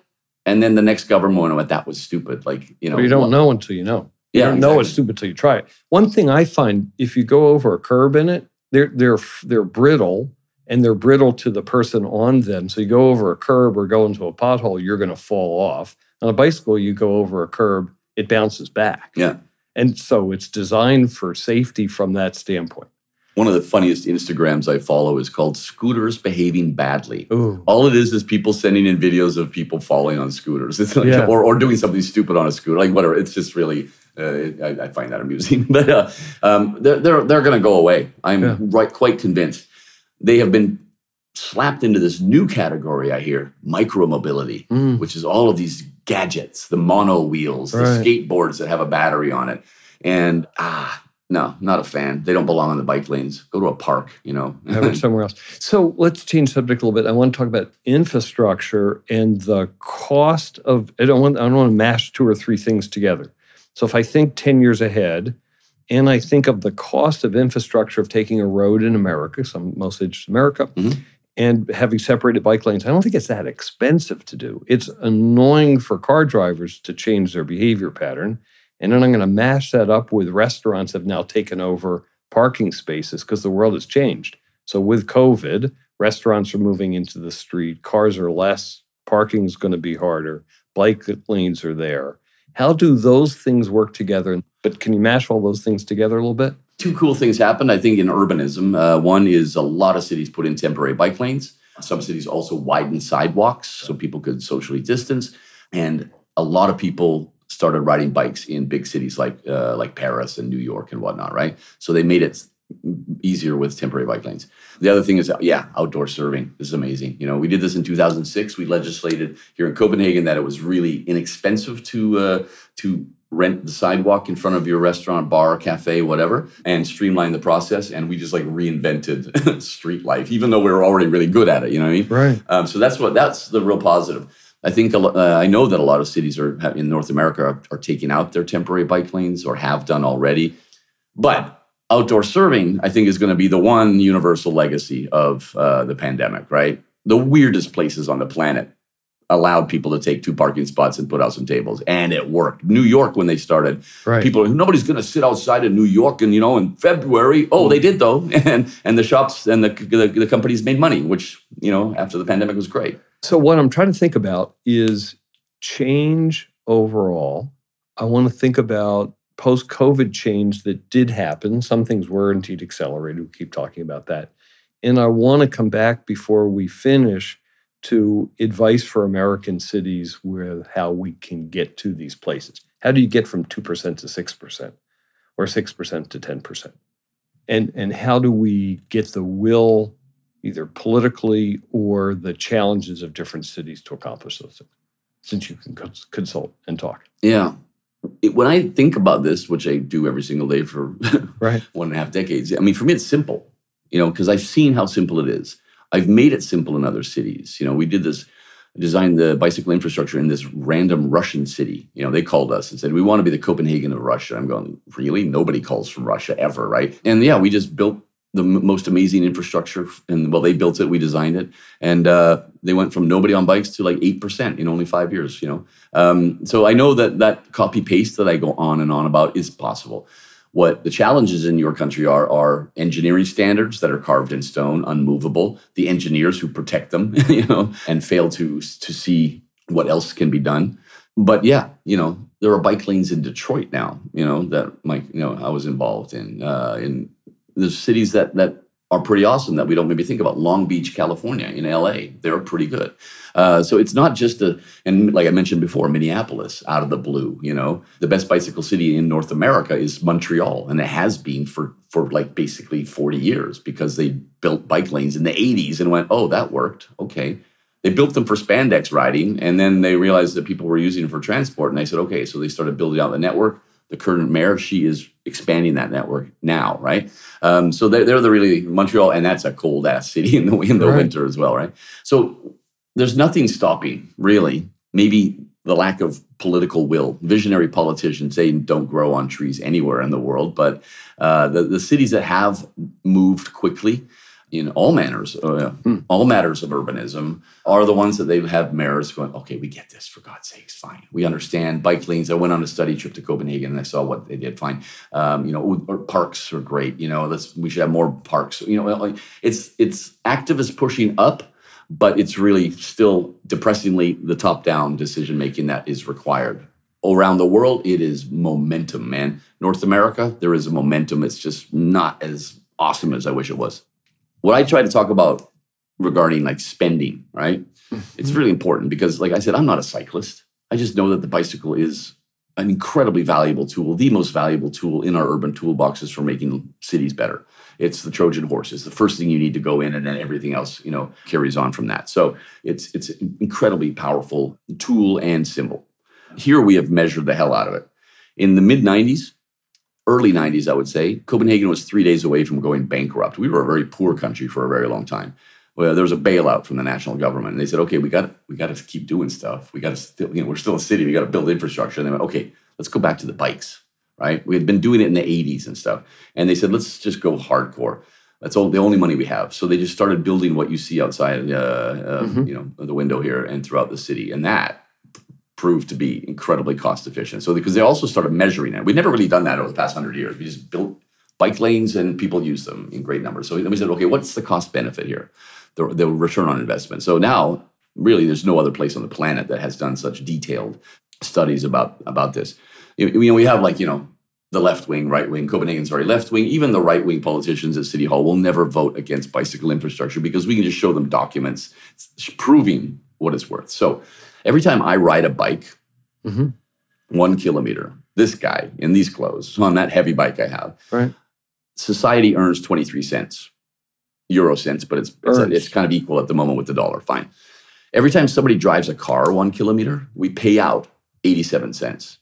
and then the next government went, that was stupid. Like, you know, Well, you don't know until you know. You Yeah, don't know it's stupid until you try it. One thing I find, if you go over a curb in it, they're they're they're brittle and they're brittle to the person on them. So you go over a curb or go into a pothole, you're going to fall off. On a bicycle, you go over a curb, it bounces back. Yeah. And so it's designed for safety from that standpoint. One of the funniest Instagrams I follow is called Scooters Behaving Badly. Ooh. All it is is people sending in videos of people falling on scooters, it's like, Yeah. or, or doing something stupid on a scooter, like whatever. It's just really, uh, I, I find that amusing. <laughs> but uh, um, they're they're, they're going to go away. I'm Yeah. right, quite convinced. They have been slapped into this new category. I hear micromobility, Mm. which is all of these gadgets, the mono wheels, the skateboards that have a battery on it, and ah. No, not a fan. They don't belong on the bike lanes. Go to a park, you know. have it <laughs> somewhere else. So let's change subject a little bit. I want to talk about infrastructure and the cost of. I don't want. I don't want to mash two or three things together. So if I think ten years ahead, and I think of the cost of infrastructure of taking a road in America, some mostly just America, Mhm. And having separated bike lanes, I don't think it's that expensive to do. It's annoying for car drivers to change their behavior pattern. And then I'm going to mash that up with restaurants have now taken over parking spaces because the world has changed. So with COVID, restaurants are moving into the street, cars are less, parking is going to be harder, bike lanes are there. How do those things work together? But can you mash all those things together a little bit? Two cool things happened, I think, in urbanism. Uh, one is a lot of cities put in temporary bike lanes. Some cities also widened sidewalks so people could socially distance. And a lot of people started riding bikes in big cities like uh, like Paris and New York and whatnot, right? So they made it easier with temporary bike lanes. The other thing is, yeah, outdoor serving. This is amazing. You know, we did this in 2006. We legislated here in Copenhagen that it was really inexpensive to uh, to rent the sidewalk in front of your restaurant, bar, cafe, whatever, and streamline the process. And we just like reinvented <laughs> street life, even though we were already really good at it. You know what I mean? Right. Um, so that's what that's the real positive. I think uh, I know that a lot of cities are in North America are, are taking out their temporary bike lanes or have done already, but outdoor serving, I think, is going to be the one universal legacy of uh, the pandemic, right? The weirdest places on the planet allowed people to take two parking spots and put out some tables, and it worked. New York, when they started, right. people nobody's going to sit outside in New York, and you know, in February, oh, they did though, <laughs> and and the shops and the, the the companies made money, which you know, after the pandemic was great. So what I'm trying to think about is change overall. I want to think about post COVID change that did happen. Some things were indeed accelerated. We keep talking about that. And I want to come back before we finish to advice for American cities with how we can get to these places. How do you get from 2% to 6% or 6% to 10%? And, and how do we get the will, either politically or the challenges of different cities to accomplish those things? Since you can consult and talk. Yeah it, when I think about this, which I do every single day for right. <laughs> one and a half decades, I mean, for me, it's simple, you know, because I've seen how simple it is. I've made it simple in other cities. You know, we did this, designed the bicycle infrastructure in this random Russian city. You know, they called us and said, we want to be the Copenhagen of Russia. I'm going, really? Nobody calls from Russia ever, right? And yeah, we just built the most amazing infrastructure. And well, they built it, we designed it, and uh, they went from nobody on bikes to like eight percent in only five years. You know, um, so I know that that copy paste that I go on and on about is possible. What the challenges in your country are are engineering standards that are carved in stone, unmovable. The engineers who protect them, <laughs> you know, and fail to to see what else can be done. But yeah, you know, there are bike lanes in Detroit now. You know that Mike, you know, I was involved in uh, in there's cities that that are pretty awesome that we don't maybe think about. Long Beach, California, in LA, they're pretty good. Uh, so it's not just a, and like I mentioned before, Minneapolis out of the blue. You know, the best bicycle city in North America is Montreal, and it has been for for like basically 40 years because they built bike lanes in the 80s and went, oh, that worked. Okay. They built them for spandex riding, and then they realized that people were using them for transport, and they said, okay, so they started building out the network the current mayor, she is expanding that network now, right? Um, so they're, they're the really Montreal, and that's a cold ass city in the in the right. winter as well, right? So there's nothing stopping really. Maybe the lack of political will. Visionary politicians say don't grow on trees anywhere in the world, but uh, the the cities that have moved quickly in all manners, uh, hmm. all matters of urbanism, are the ones that they have mayors going, okay, we get this for God's sakes, fine. We understand bike lanes. I went on a study trip to Copenhagen and I saw what they did. Fine, um, you know, parks are great. You know, let's we should have more parks. You know, like it's it's activists pushing up, but it's really still depressingly the top down decision making that is required. Around the world, it is momentum, man. North America, there is a momentum. It's just not as awesome as I wish it was what I try to talk about regarding like spending, right? Mm-hmm. It's really important because, like I said, I'm not a cyclist. I just know that the bicycle is an incredibly valuable tool, the most valuable tool in our urban toolboxes for making cities better. It's the Trojan horse. It's the first thing you need to go in, and then everything else, you know, carries on from that. So it's it's an incredibly powerful tool and symbol. Here we have measured the hell out of it. In the mid 90s, early 90s, I would say, Copenhagen was three days away from going bankrupt. We were a very poor country for a very long time. Well, there was a bailout from the national government, and they said, "Okay, we got we got to keep doing stuff. We got to still, you know, we're still a city. We got to build infrastructure." And they went, "Okay, let's go back to the bikes." Right? We had been doing it in the 80s and stuff, and they said, "Let's just go hardcore." That's all the only money we have. So they just started building what you see outside, uh, uh, mm-hmm. you know, the window here and throughout the city, and that proved to be incredibly cost efficient. So because they also started measuring it. We'd never really done that over the past hundred years. We just built bike lanes and people use them in great numbers. So then we said, okay, what's the cost benefit here? The, the return on investment. So now really there's no other place on the planet that has done such detailed studies about about this. You know, we have like, you know, the left wing, right wing. Copenhagen's very left wing. Even the right wing politicians at City Hall will never vote against bicycle infrastructure because we can just show them documents proving what it's worth. So every time I ride a bike, mm-hmm. one kilometer, this guy in these clothes <laughs> on that heavy bike I have, right. society earns 23 cents, euro cents, but it's, it's, it's kind of equal at the moment with the dollar. Fine. Every time somebody drives a car one kilometer, we pay out 87 cents.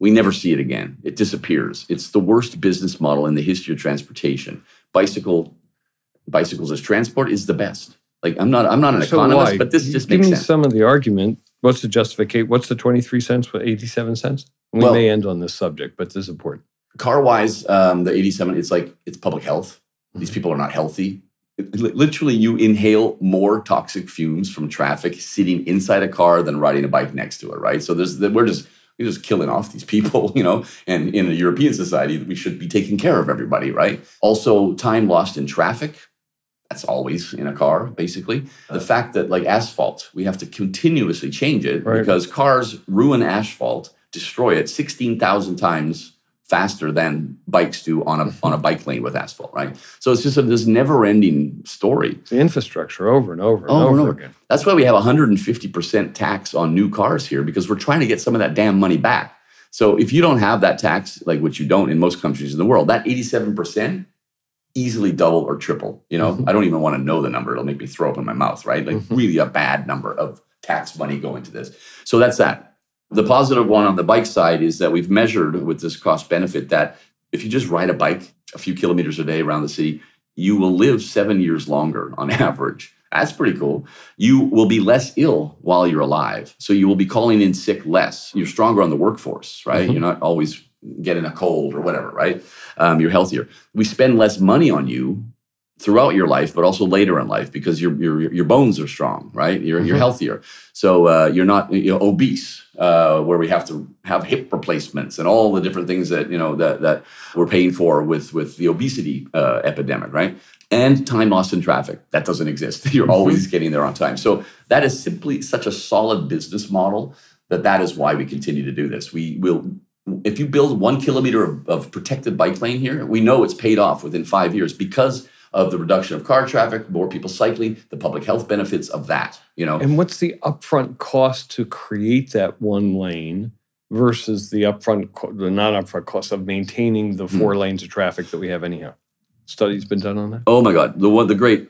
We never see it again. It disappears. It's the worst business model in the history of transportation. Bicycle, bicycles as transport is the best. Like I'm not, I'm not an so economist, why? but this just Give makes me sense. some of the argument. What's the justification? What's the 23 cents with 87 cents? We well, may end on this subject, but this is important. Car wise, um, the 87, it's like it's public health. Mm-hmm. These people are not healthy literally you inhale more toxic fumes from traffic sitting inside a car than riding a bike next to it right so there's we're just we're just killing off these people <laughs> you know and in a european society we should be taking care of everybody right also time lost in traffic that's always in a car basically the uh-huh. fact that like asphalt we have to continuously change it right. because cars ruin asphalt destroy it 16000 times faster than bikes do on a on a <laughs> bike lane with asphalt, right? So it's just a, this never-ending story. The infrastructure over and over and over, over, and over. again. That's why we have 150% tax on new cars here because we're trying to get some of that damn money back. So if you don't have that tax, like which you don't in most countries in the world, that 87% easily double or triple. You know, mm-hmm. I don't even want to know the number; it'll make me throw up in my mouth, right? Like mm-hmm. really a bad number of tax money going to this. So that's that. The positive one on the bike side is that we've measured with this cost benefit that if you just ride a bike a few kilometers a day around the city, you will live seven years longer on <laughs> average. That's pretty cool. You will be less ill while you're alive. So you will be calling in sick less. You're stronger on the workforce, right? Mm-hmm. You're not always getting a cold or whatever, right? Um, you're healthier. We spend less money on you throughout your life, but also later in life because your your your bones are strong, right? You're mm-hmm. you're healthier, so uh, you're not you know, obese, uh, where we have to have hip replacements and all the different things that you know that that we're paying for with with the obesity uh, epidemic, right? And time lost in traffic that doesn't exist. <laughs> You're mm-hmm. always getting there on time. So that is simply such a solid business model that that is why we continue to do this. We will if you build one kilometer of, of, protected bike lane here, we know it's paid off within five years because of the reduction of car traffic, more people cycling, the public health benefits of that. You know, and what's the upfront cost to create that one lane versus the upfront, the non-upfront cost of maintaining the hmm. four lanes of traffic that we have anyhow? Studies been done on that? Oh my God, the one, the great,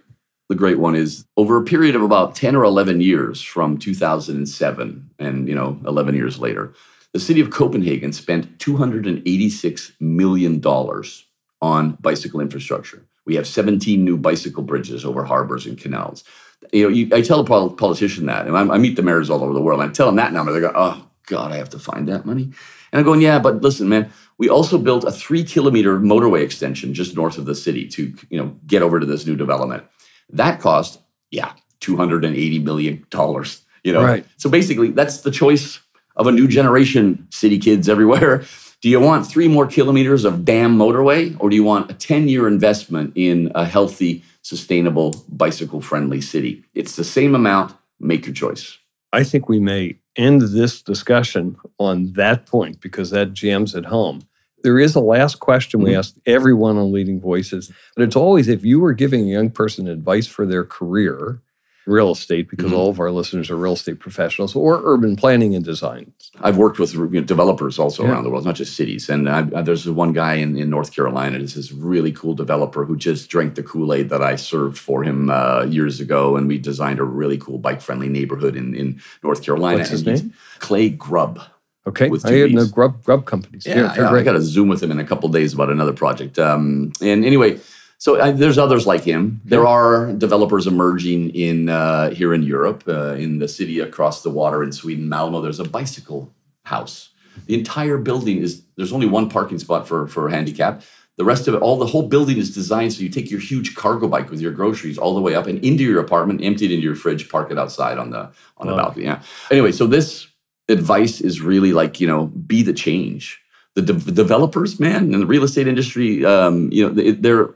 the great one is over a period of about ten or eleven years from 2007, and you know, 11 years later, the city of Copenhagen spent 286 million dollars on bicycle infrastructure. We have 17 new bicycle bridges over harbors and canals. You know, you, I tell a politician that, and I, I, meet the mayors all over the world. And I tell them that number. They go, "Oh God, I have to find that money." And I'm going, "Yeah, but listen, man, we also built a three kilometer motorway extension just north of the city to you know get over to this new development. That cost, yeah, 280 million dollars. You know, right. so basically, that's the choice of a new generation city kids everywhere do you want three more kilometers of damn motorway, or do you want a 10 year investment in a healthy, sustainable, bicycle friendly city? It's the same amount. Make your choice. I think we may end this discussion on that point because that jams at home. There is a last question we mm-hmm. ask everyone on Leading Voices, but it's always if you were giving a young person advice for their career, real estate because mm-hmm. all of our listeners are real estate professionals or urban planning and design. I've worked with you know, developers also yeah. around the world, not just cities. And I, there's one guy in, in North Carolina, this is really cool developer who just drank the Kool Aid that I served for him uh, years ago. And we designed a really cool bike friendly neighborhood in, in North Carolina. What's his name? Clay Grubb. Okay, with I had no Grubb Grubb companies. Yeah, yeah, yeah I got to zoom with him in a couple days about another project. Um, and anyway, so uh, there's others like him. There are developers emerging in uh, here in Europe, uh, in the city across the water in Sweden, Malmo. There's a bicycle house. The entire building is there's only one parking spot for for handicap. The rest of it, all the whole building is designed so you take your huge cargo bike with your groceries all the way up and into your apartment, empty it into your fridge, park it outside on the on wow. the balcony. Yeah. Anyway, so this advice is really like you know be the change the de- developers man in the real estate industry um, you know they, they're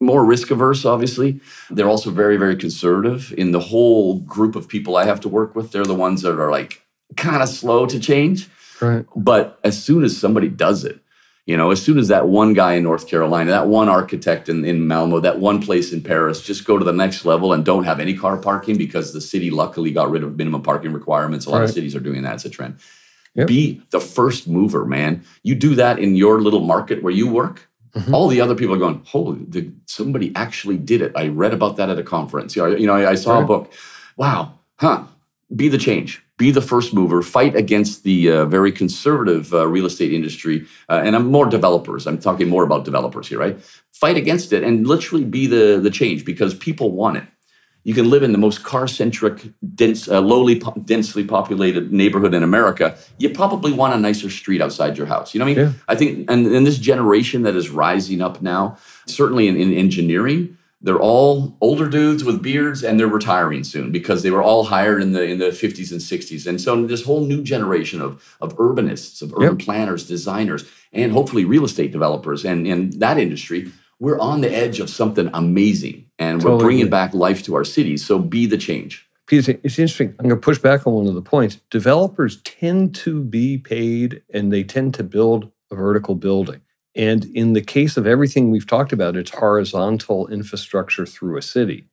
more risk averse obviously. They're also very very conservative in the whole group of people i have to work with. They're the ones that are like kind of slow to change. Right. but as soon as somebody does it you know as soon as that one guy in north carolina that one architect in, in malmo that one place in paris just go to the next level and don't have any car parking because the city luckily got rid of minimum parking requirements a lot of cities are doing that it's a trend. Yep. be the first mover man. You do that in your little market where you work Mhm. all the other people are going holy did somebody actually did it? I read about that at a conference. You know, I- you know I, I saw a book. Wow. Huh. Be the change. Be the first mover. Fight against the uh, very conservative uh, real estate industry uh, and i'm more developers. I'm talking more about developers here right? Fight against it and literally be the the change because people want it you can live in the most car-centric dense uh, lowly po- densely populated neighborhood in america you probably want a nicer street outside your house you know what i mean? Yeah. i think and in this generation that is rising up now certainly in, in engineering they're all older dudes with beards and they're retiring soon because they were all hired in the in the 50s and 60s and so this whole new generation of of urbanists of urban planners designers and hopefully real estate developers and in that industry we're on the edge of something amazing and we're bringing back life to our cities so be the change Peter, it's interesting. I'm going to push back on one of the points. Developers tend to be paid and they tend to build a vertical building. And in the case of everything we've talked about, it's horizontal infrastructure through a city.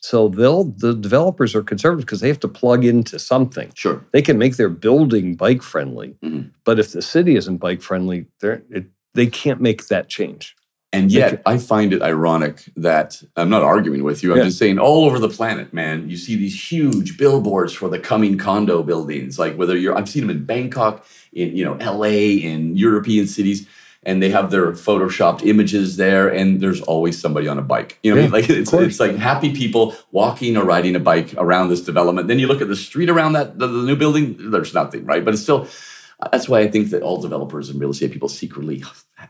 So they'll the developers are conservative because they have to plug into something. sure They can make their building bike friendly, Mhm. but if the city isn't bike friendly, they're, it, they can't make that change. And yet, I find it ironic that I'm not arguing with you. I'm Yeah. just saying, all over the planet, man, you see these huge billboards for the coming condo buildings. Like whether you're, I've seen them in Bangkok, in you know L.A., in European cities, and they have their photoshopped images there, and there's always somebody on a bike. You know, what I mean? Yeah, like it's, it's like happy people walking or riding a bike around this development. Then you look at the street around that the, the new building, there's nothing, right? But it's still. That's why I think that all developers and real estate people secretly,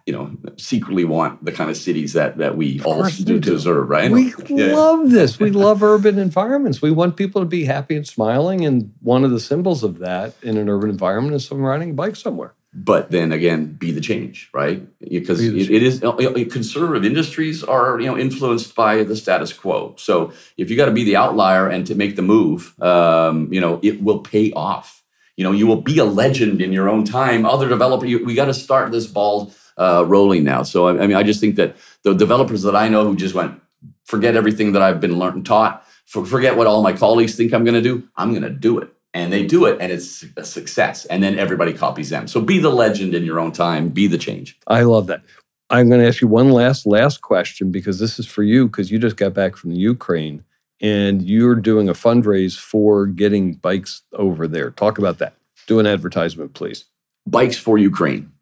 you know, secretly want the kind of cities that that we all do deserve, right? We Yeah. love this. We <laughs> love urban environments. We want people to be happy and smiling. And one of the symbols of that in an urban environment is someone riding a bike somewhere. But then again, be the change, right? Because Be it, it is uh, uh, conservative industries are you know influenced by the status quo. So if you got to be the outlier and to make the move, um, you know, it will pay off. You know, you will be a legend in your own time. Other developer, you, we got to start this ball uh, rolling now. So I, I mean, I just think that the developers that I know who just went, forget everything that I've been learned and taught, for, forget what all my colleagues think I'm going to do. I'm going to do it. And they do it, and it's a success. And then everybody copies them. So be the legend in your own time. Be the change. I love that. I'm going to ask you one last, last question because this is for you because you just got back from the Ukraine and you're doing a fundraise for getting bikes over there. Talk about that. Do an advertisement, please. Bikes for Ukraine.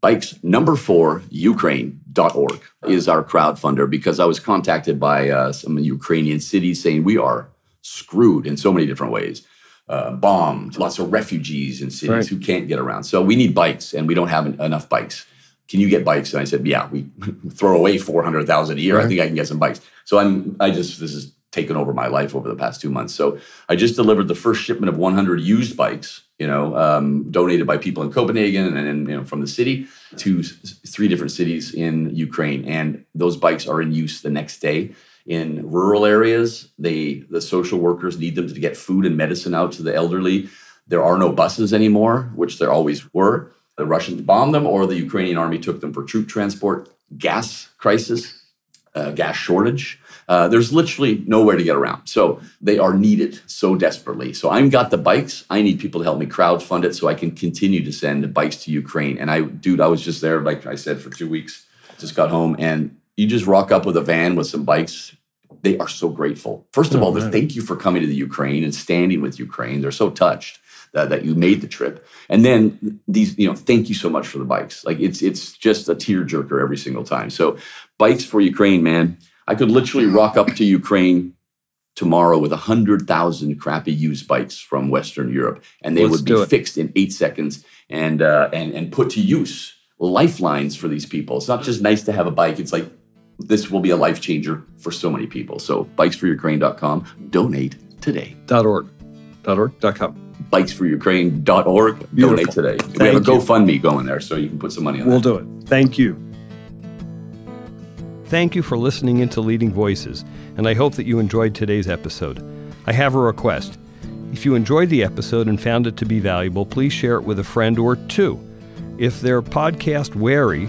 Bikes number four, Ukraine.org is our crowdfunder because I was contacted by uh, some Ukrainian cities saying we are screwed in so many different ways. Uh, bombed, lots of refugees in cities Right. who can't get around. So we need bikes and we don't have en- enough bikes. Can you get bikes? And I said, yeah, we <laughs> throw away 400,000 a year. I think I can get some bikes. So I'm, I just, this has taken over my life over the past two months. So I just delivered the first shipment of 100 used bikes, you know, um, donated by people in Copenhagen and, and you know, from the city to three different cities in Ukraine. And those bikes are in use the next day. In rural areas, they the social workers need them to get food and medicine out to the elderly. There are no buses anymore, which there always were. The Russians bombed them, or the Ukrainian army took them for troop transport. Gas crisis, uh, gas shortage. Uh, there's literally nowhere to get around. So they are needed so desperately. So I've got the bikes. I need people to help me crowdfund it so I can continue to send bikes to Ukraine. And I, dude, I was just there, like I said, for two weeks. Just got home, and you just rock up with a van with some bikes. They are so grateful. First of Oh, all, man. thank you for coming to the Ukraine and standing with Ukraine. They're so touched that, that you made the trip. And then these, you know, thank you so much for the bikes. Like it's it's just a tearjerker every single time. So bikes for Ukraine, man. I could literally rock up to Ukraine tomorrow with 100,000 crappy used bikes from Western Europe, and they Let's would be fixed in eight seconds and, uh, and, and put to use. Lifelines for these people. It's not just nice to have a bike. It's like this will be a life changer for so many people. So bikesforukraine.com. Donate today. Dot .org. Dot .org. Dot .com. bikesforukraine.org. Beautiful. Donate today. we have a. GoFundMe going there, so you can put some money on We'll that. do it. Thank you. Thank you for listening into Leading Voices, and I hope that you enjoyed today's episode. I have a request. If you enjoyed the episode and found it to be valuable, please share it with a friend or two. If they're podcast wary,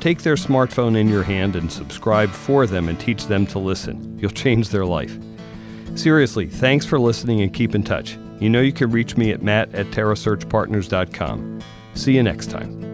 take their smartphone in your hand and subscribe for them and teach them to listen. You'll change their life. Seriously, thanks for listening and keep in touch. You know you can reach me at matt at terrasearchpartners.com. See you next time.